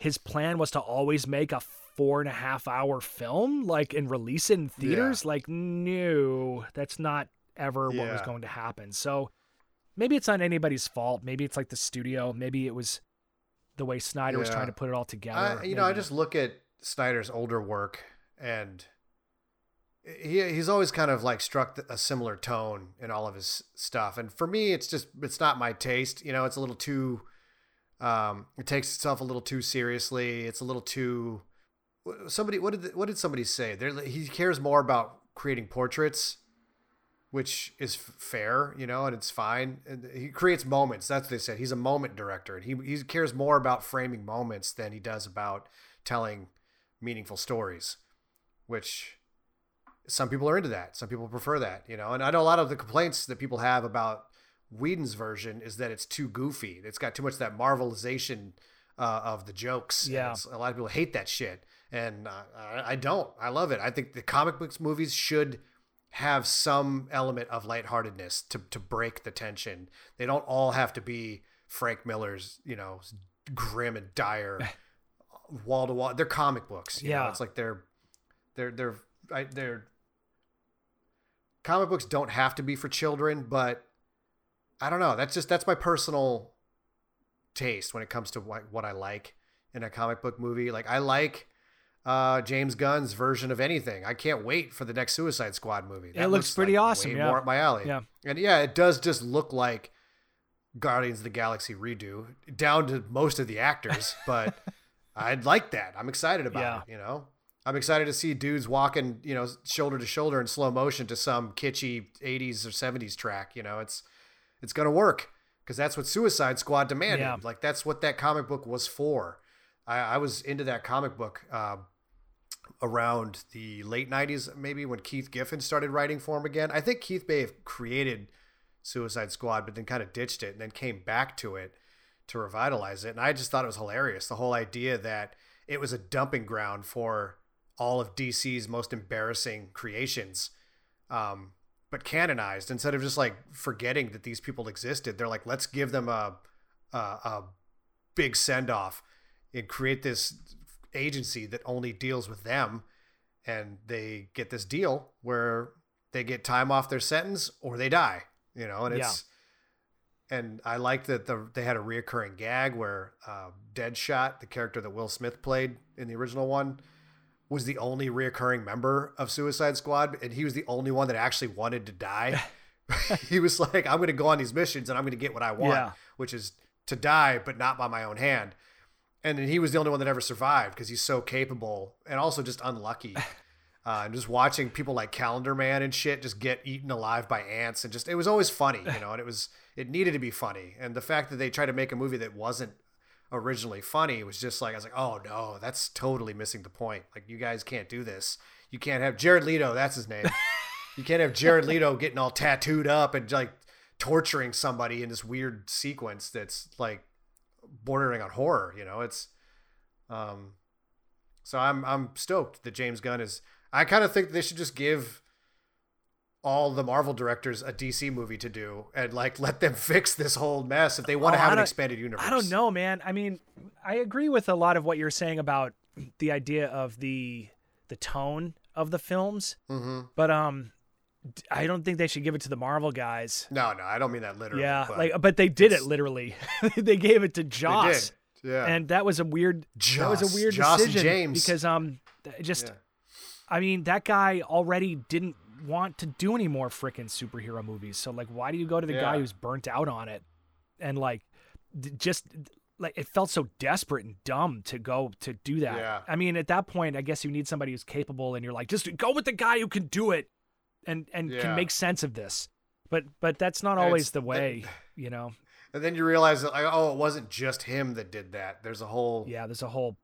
his plan was to always make a four and a half hour film, like and release it in theaters? Like, no, that's not ever what was going to happen. So maybe it's not anybody's fault. Maybe it's like the studio. Maybe it was the way Snyder was trying to put it all together. I, you know, I just look at Snyder's older work, and he he's always kind of like struck a similar tone in all of his stuff. And for me, it's just it's not my taste. You know, it's a little too. Um, it takes itself a little too seriously. It's a little too. Somebody, what did what did somebody say? There, he cares more about creating portraits, which is fair, you know, and it's fine. And he creates moments. That's what they said. He's a moment director, and he he cares more about framing moments than he does about telling meaningful stories, which some people are into that. Some people prefer that, you know. And I know a lot of the complaints that people have about Whedon's version is that it's too goofy. It's got too much of that marvelization uh, of the jokes. Yeah. a lot of people hate that shit, and uh, I, don't. I love it. I think the comic books movies should have some element of lightheartedness to to break the tension. They don't all have to be Frank Miller's, you know, grim and dire, *laughs* wall to wall. They're comic books. You know? Yeah. it's like they're they're they're I, they're comic books don't have to be for children, but I don't know. That's just that's my personal taste when it comes to what, what I like in a comic book movie. Like I like uh, James Gunn's version of anything. I can't wait for the next Suicide Squad movie. It looks pretty like awesome, Way yeah. more up my alley. Yeah. and yeah, it does just look like Guardians of the Galaxy redo, down to most of the actors. *laughs* But I'd like that. I'm excited about Yeah. it. You know, I'm excited to see dudes walking, you know, shoulder to shoulder in slow motion to some kitschy 80s or 70s track. You know, it's it's gonna work because that's what Suicide Squad demanded. Yeah. Like that's what that comic book was for. I, I was into that comic book uh, around the late '90s, maybe when Keith Giffen started writing for him again. I think Keith may have created Suicide Squad, but then kind of ditched it and then came back to it to revitalize it. And I just thought it was hilarious. The whole idea that it was a dumping ground for all of DC's most embarrassing creations, um, but canonized instead of just like forgetting that these people existed. They're like, let's give them a a, a big send off and create this agency that only deals with them, and they get this deal where they get time off their sentence or they die. You know, and it's and I like that the they had a reoccurring gag where uh, Deadshot, the character that Will Smith played in the original one, was the only reoccurring member of Suicide Squad, and he was the only one that actually wanted to die. *laughs* *laughs* he was like, "I'm going to go on these missions and I'm going to get what I want, Yeah. which is to die, but not by my own hand." And then he was the only one that ever survived because he's so capable and also just unlucky. *laughs* Uh, and just watching people like Calendar Man and shit just get eaten alive by ants and just it was always funny, you know, and it was it needed to be funny. And the fact that they tried to make a movie that wasn't originally funny was just like I was like, oh no, that's totally missing the point. Like you guys can't do this. You can't have Jared Leto, that's his name. *laughs* you can't have Jared Leto getting all tattooed up and like torturing somebody in this weird sequence that's like bordering on horror, you know. It's um so I'm I'm stoked that James Gunn is I kind of think they should just give all the Marvel directors a DC movie to do and like let them *laughs* fix this whole mess if they want Oh, to have an expanded universe. I don't know, man. I mean, I agree with a lot of what you're saying about the idea of the the tone of the films, hmm but um, I don't think they should give it to the Marvel guys. No, no, I don't mean that literally. yeah, but like, but they did it literally. *laughs* they gave it to they Joss, did. Yeah. and that was a weird. that was a weird Joss decision James. because um, just Yeah. I mean, that guy already didn't want to do any more frickin' superhero movies. So like, why do you go to the guy who's burnt out on it? And like, d- just like it felt so desperate and dumb to go to do that. Yeah. I mean, at that point, I guess you need somebody who's capable, and you're like, just go with the guy who can do it, and and Yeah. can make sense of this. But but that's not And always the that- way, you know. and then you realize that like, oh, it wasn't just him that did that. There's a whole Yeah, there's a whole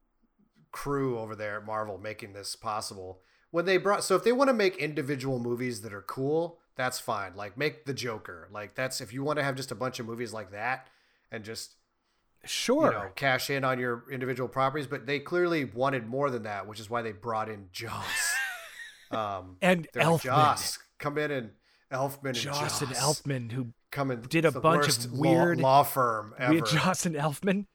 crew over there at Marvel making this possible. When they brought so if they want to make individual movies that are cool, that's fine. Like make the Joker. Like that's if you want to have just a bunch of movies like that and just sure. you know cash in on your individual properties, but they clearly wanted more than that, which is why they brought in Joss. *laughs* um and like, Elfman, Joss, come in and Elfman and Joss Joss, and Elfman, who come did a bunch of worst law- weird- law, firm ever. we had Joss and Elfman.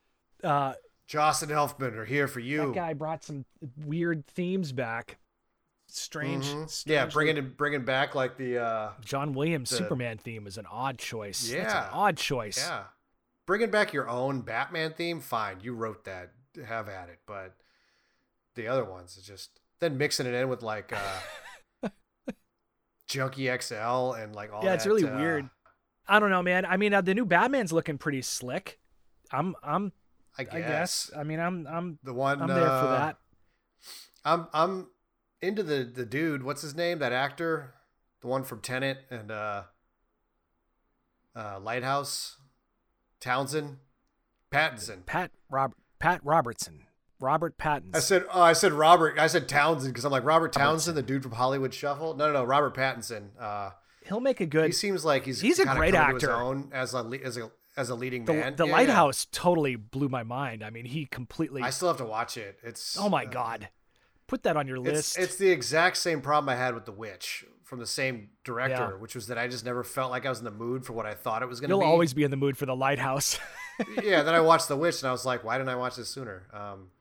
Uh, Joss and Elfman are here for you. That guy brought some weird themes back. Strange. Mhm. Yeah, bringing in, bringing back like the uh John Williams' the- Superman theme is an odd choice. That's Yeah. an odd choice. Yeah. Bringing back your own Batman theme, fine. You wrote that. Have at it. But the other ones is just then mixing it in with like uh *laughs* Junkie XL and like all Yeah, it's really uh, weird. I don't know, man. I mean, uh, the new Batman's looking pretty slick. I'm, I'm, I guess. I guess. I mean, I'm, I'm, The one I'm there for uh, that. I'm I'm into the the dude, what's his name? That actor? The one from Tenet and uh uh Lighthouse? Townsend? Pattinson. Pat Rob, Pat Robertson, Robert Pattinson. I said, oh, I said Robert. I said Townsend because I'm like Robert Townsend, the dude from Hollywood Shuffle. No, no, no, Robert Pattinson. Uh, He'll make a good. he seems like he's He's a great actor. as a as a as a leading The, man. the Yeah, yeah. Lighthouse totally blew my mind. I mean, he completely. I still have to watch it. It's oh my uh, god, put that on your list. it's the exact same problem I had with The Witch from the same director, Yeah. which was that I just never felt like I was in the mood for what I thought it was going to be. You'll always be in the mood for the Lighthouse. *laughs* yeah. Then I watched The Witch and I was like, why didn't I watch this sooner? Um,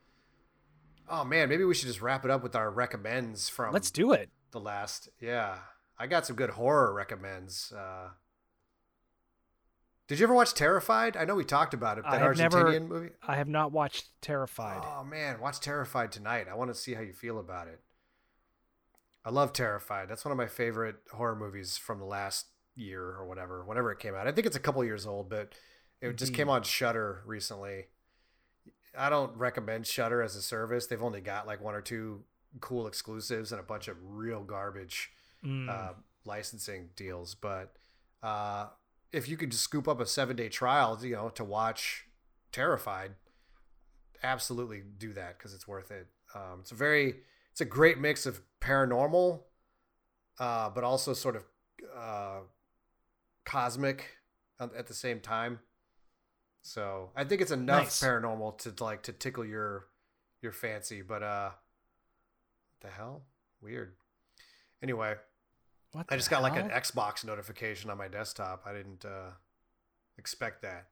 oh man, maybe we should just wrap it up with our recommends from Let's do it. the last. Yeah, I got some good horror recommends. Uh, Did you ever watch Terrified? I know we talked about it. That have never- Argentinian movie. I have not watched Terrified. Oh man, watch Terrified tonight. I want to see how you feel about it. I love Terrified. That's one of my favorite horror movies from the last year or whatever, whenever it came out. I think it's a couple years old, but it just came on Shudder recently. I don't recommend Shudder as a service. They've only got like one or two cool exclusives and a bunch of real garbage Mm. uh, licensing deals. But uh, if you could just scoop up a seven day trial, you know, to watch Terrified, absolutely do that because it's worth it. Um, it's a very, it's a great mix of paranormal, uh, but also sort of uh, cosmic at the same time. So I think it's enough Nice. paranormal to like to tickle your your fancy, but uh, the hell, weird. Anyway, What I just got like an? Xbox notification on my desktop. I didn't uh, expect that.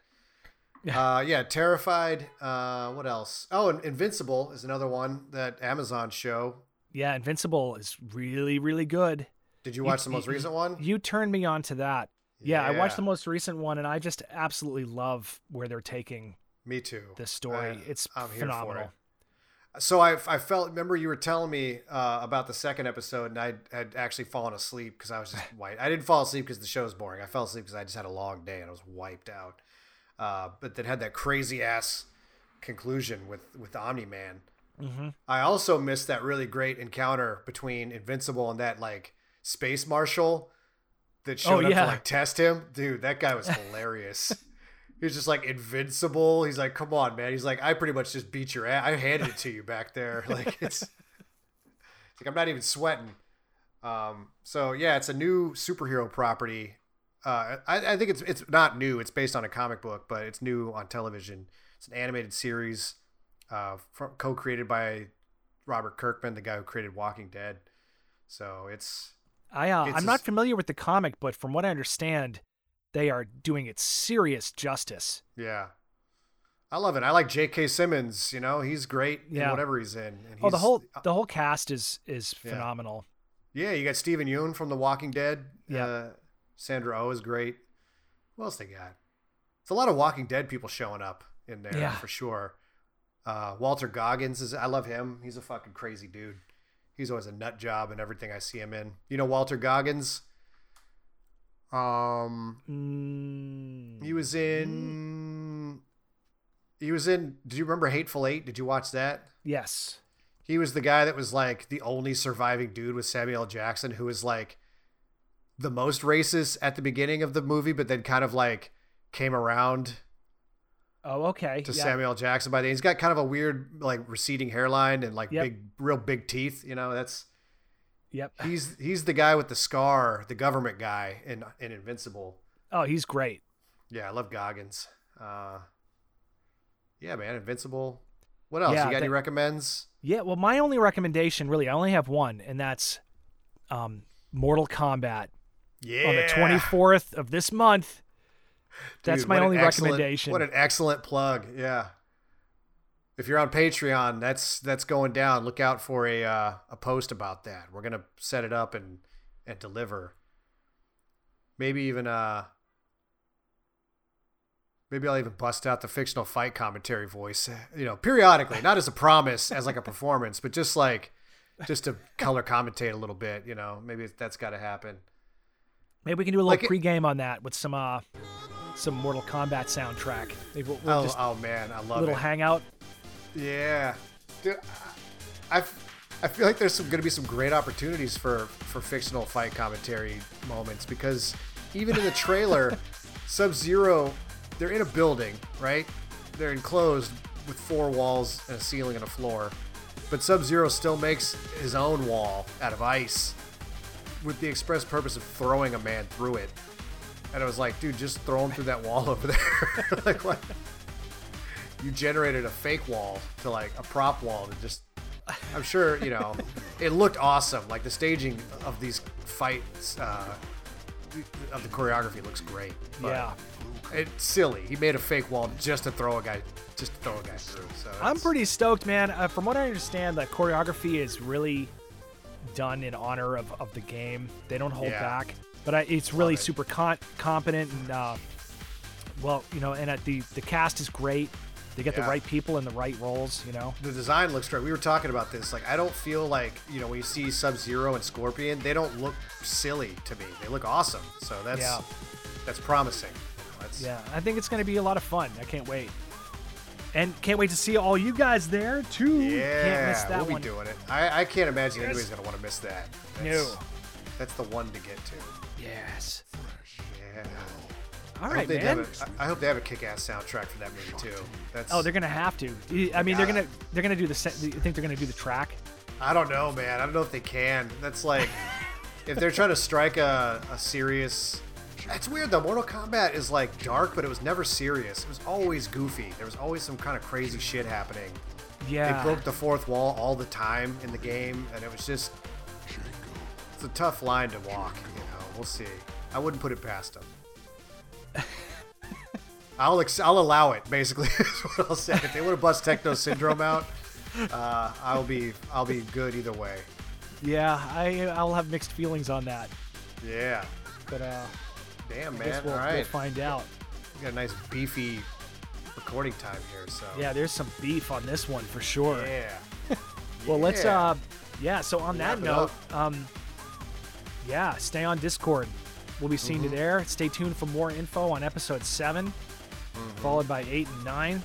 uh, yeah, Terrified. Uh, what else? Oh, and Invincible is another one that Amazon show. Yeah, Invincible is really, really good. Did you You- watch the most you- recent one? You turned me on to that. Yeah, I watched the most recent one, and I just absolutely love where they're taking Me too. this story. I- it's I'm phenomenal. it. So I, I felt. Remember, you were telling me uh, about the second episode, and I had actually fallen asleep because I was just *laughs* wiped. I didn't fall asleep because the show's boring. I fell asleep because I just had a long day and I was wiped out. Uh, but then had that crazy ass conclusion with with Omni Man. hmm I also missed that really great encounter between Invincible and that like space marshal that showed up yeah. to like test him. Dude, that guy was *laughs* hilarious. He was just like invincible. He's like, come on, man. He's like, I pretty much just beat your ass. I handed it to you back there. *laughs* Like it's, it's like I'm not even sweating. Um, so yeah, it's a new superhero property. Uh, I, I think it's it's not new. It's based on a comic book, but it's new on television. It's an animated series, uh, from, co-created by Robert Kirkman, the guy who created Walking Dead. So it's I uh, I'm not familiar with the comic, but from what I understand, they are doing it serious justice. yeah, I love it. I like J.K. Simmons. You know, he's great in whatever he's in. And Oh, the whole the whole cast is is Yeah. phenomenal. Yeah, you got Steven Yeun from The Walking Dead. Yeah. Uh, Sandra Oh is great. What else they got? It's a lot of Walking Dead people showing up in there Yeah. for sure. Uh, Walton Goggins is I love him. He's a fucking crazy dude. He's always a nut job in everything I see him in. You know Walton Goggins? Um Mm, he was in he was in Do you remember Hateful Eight? Did you watch that? yes. He was the guy that was like the only surviving dude with Samuel L. Jackson who was like the most racist at the beginning of the movie, but then kind of like came around Oh, okay. to yeah. Samuel Jackson by the end. He's got kind of a weird like receding hairline and like Yep. big real big teeth, you know, that's Yep. *laughs* he's he's the guy with the scar, the government guy in in Invincible. Oh, he's great. Yeah, I love Goggins. Uh yeah, man, Invincible. What else? Yeah, you got any recommends? Yeah. Well, my only recommendation, really, I only have one, and that's um, Mortal Kombat Yeah. on the 24th of this month. *laughs* That's Dude, my only recommendation. What an excellent plug. Yeah. If you're on Patreon, that's that's going down. Look out for a uh, a post about that. We're gonna set it up and and deliver. Maybe even uh maybe I'll even bust out the fictional fight commentary voice. You know, periodically, not as a promise, as like a performance, but just like just to color commentate a little bit. You know, maybe that's got to happen. Maybe we can do a little Like it- pregame on that with some uh, some Mortal Kombat soundtrack. Maybe we'll, we'll Oh, oh man, I love little it. Little hangout. Yeah, dude, I, I feel like there's going to be some great opportunities for for fictional fight commentary moments because even in the trailer, *laughs* Sub Zero, they're in a building, right? They're enclosed with four walls and a ceiling and a floor, but Sub Zero still makes his own wall out of ice with the express purpose of throwing a man through it. And I was like, dude, just throw him through that wall over there. *laughs* like what? You generated a fake wall to like a prop wall to just i'm sure you know *laughs* it looked awesome like the staging of these fights uh of the choreography looks great but Yeah. it's silly he made a fake wall just to throw a guy just to throw a guy through so I'm pretty stoked, man. Uh, from what I understand, the choreography is really done in honor of, of the game. They don't hold Yeah. back, but I, it's really it. super con- competent and uh, well, you know, and at the the cast is great. They get Yeah. the right people in the right roles. You know. the design looks great. We were talking about this. Like, I don't feel like you know when you see Sub Zero and Scorpion, they don't look silly to me. They look awesome. So that's Yeah. that's promising. That's, Yeah, I think it's going to be a lot of fun. I can't wait. And can't wait to see all you guys there too. Yeah, can't miss that we'll one. be doing it. I, I can't imagine Yes. anybody's gonna want to miss that. That's, No. that's the one to get to. Yes. Yeah. All I hope they man. have a, I hope they have a kick-ass soundtrack for that movie too. That's Oh, they're gonna have to. I mean, they're gonna they're gonna do the. You think they're gonna do the track? I don't know, man. I don't know if they can. That's like if they're trying to strike a, a serious. It's weird though. Mortal Kombat is like dark, but it was never serious. It was always goofy. There was always some kind of crazy shit happening. Yeah. They broke the fourth wall all the time in the game, and it was just. It's a tough line to walk. You know, we'll see. I wouldn't put it past them. *laughs* I'll ex- I'll allow it. Basically, *laughs* is what I'll say. If they want to bust Techno Syndrome out, uh, I'll be I'll be good either way. Yeah, I I'll have mixed feelings on that, Yeah. but uh, Damn, I man. we'll, All we'll find out. We got a nice beefy recording time here, so. Yeah, there's some beef on this one for sure. Yeah. *laughs* Well, let's Yeah. uh, yeah. So on that note, um, yeah, stay on Discord. We'll be seeing Mm-hmm. you there. Stay tuned for more info on episode 7 Mm-hmm. followed by eight and nine.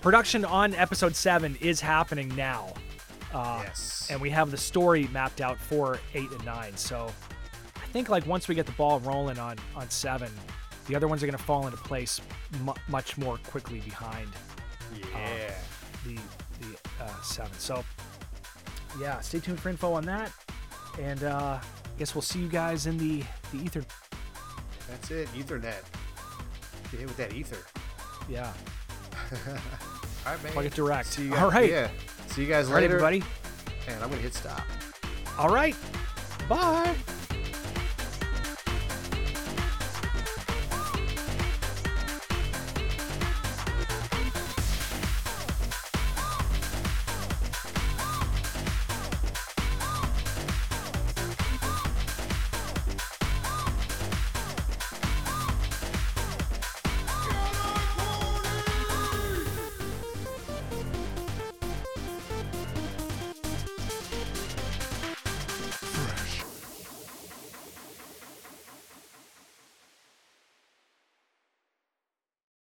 Production on episode seven is happening now. Uh, Yes. and we have the story mapped out for eight and nine. So I think like once we get the ball rolling on on seven, the other ones are going to fall into place mu- much more quickly behind Yeah. the the uh, seven. So yeah, stay tuned for info on that, and uh, I guess we'll see you guys in the the ether. That's it. Ethernet. Get hit with that ether. Yeah, *laughs* All right, man. plug it direct. See you guys, right, Yeah. See you guys all right, later. everybody. And I'm gonna hit stop. All right, bye.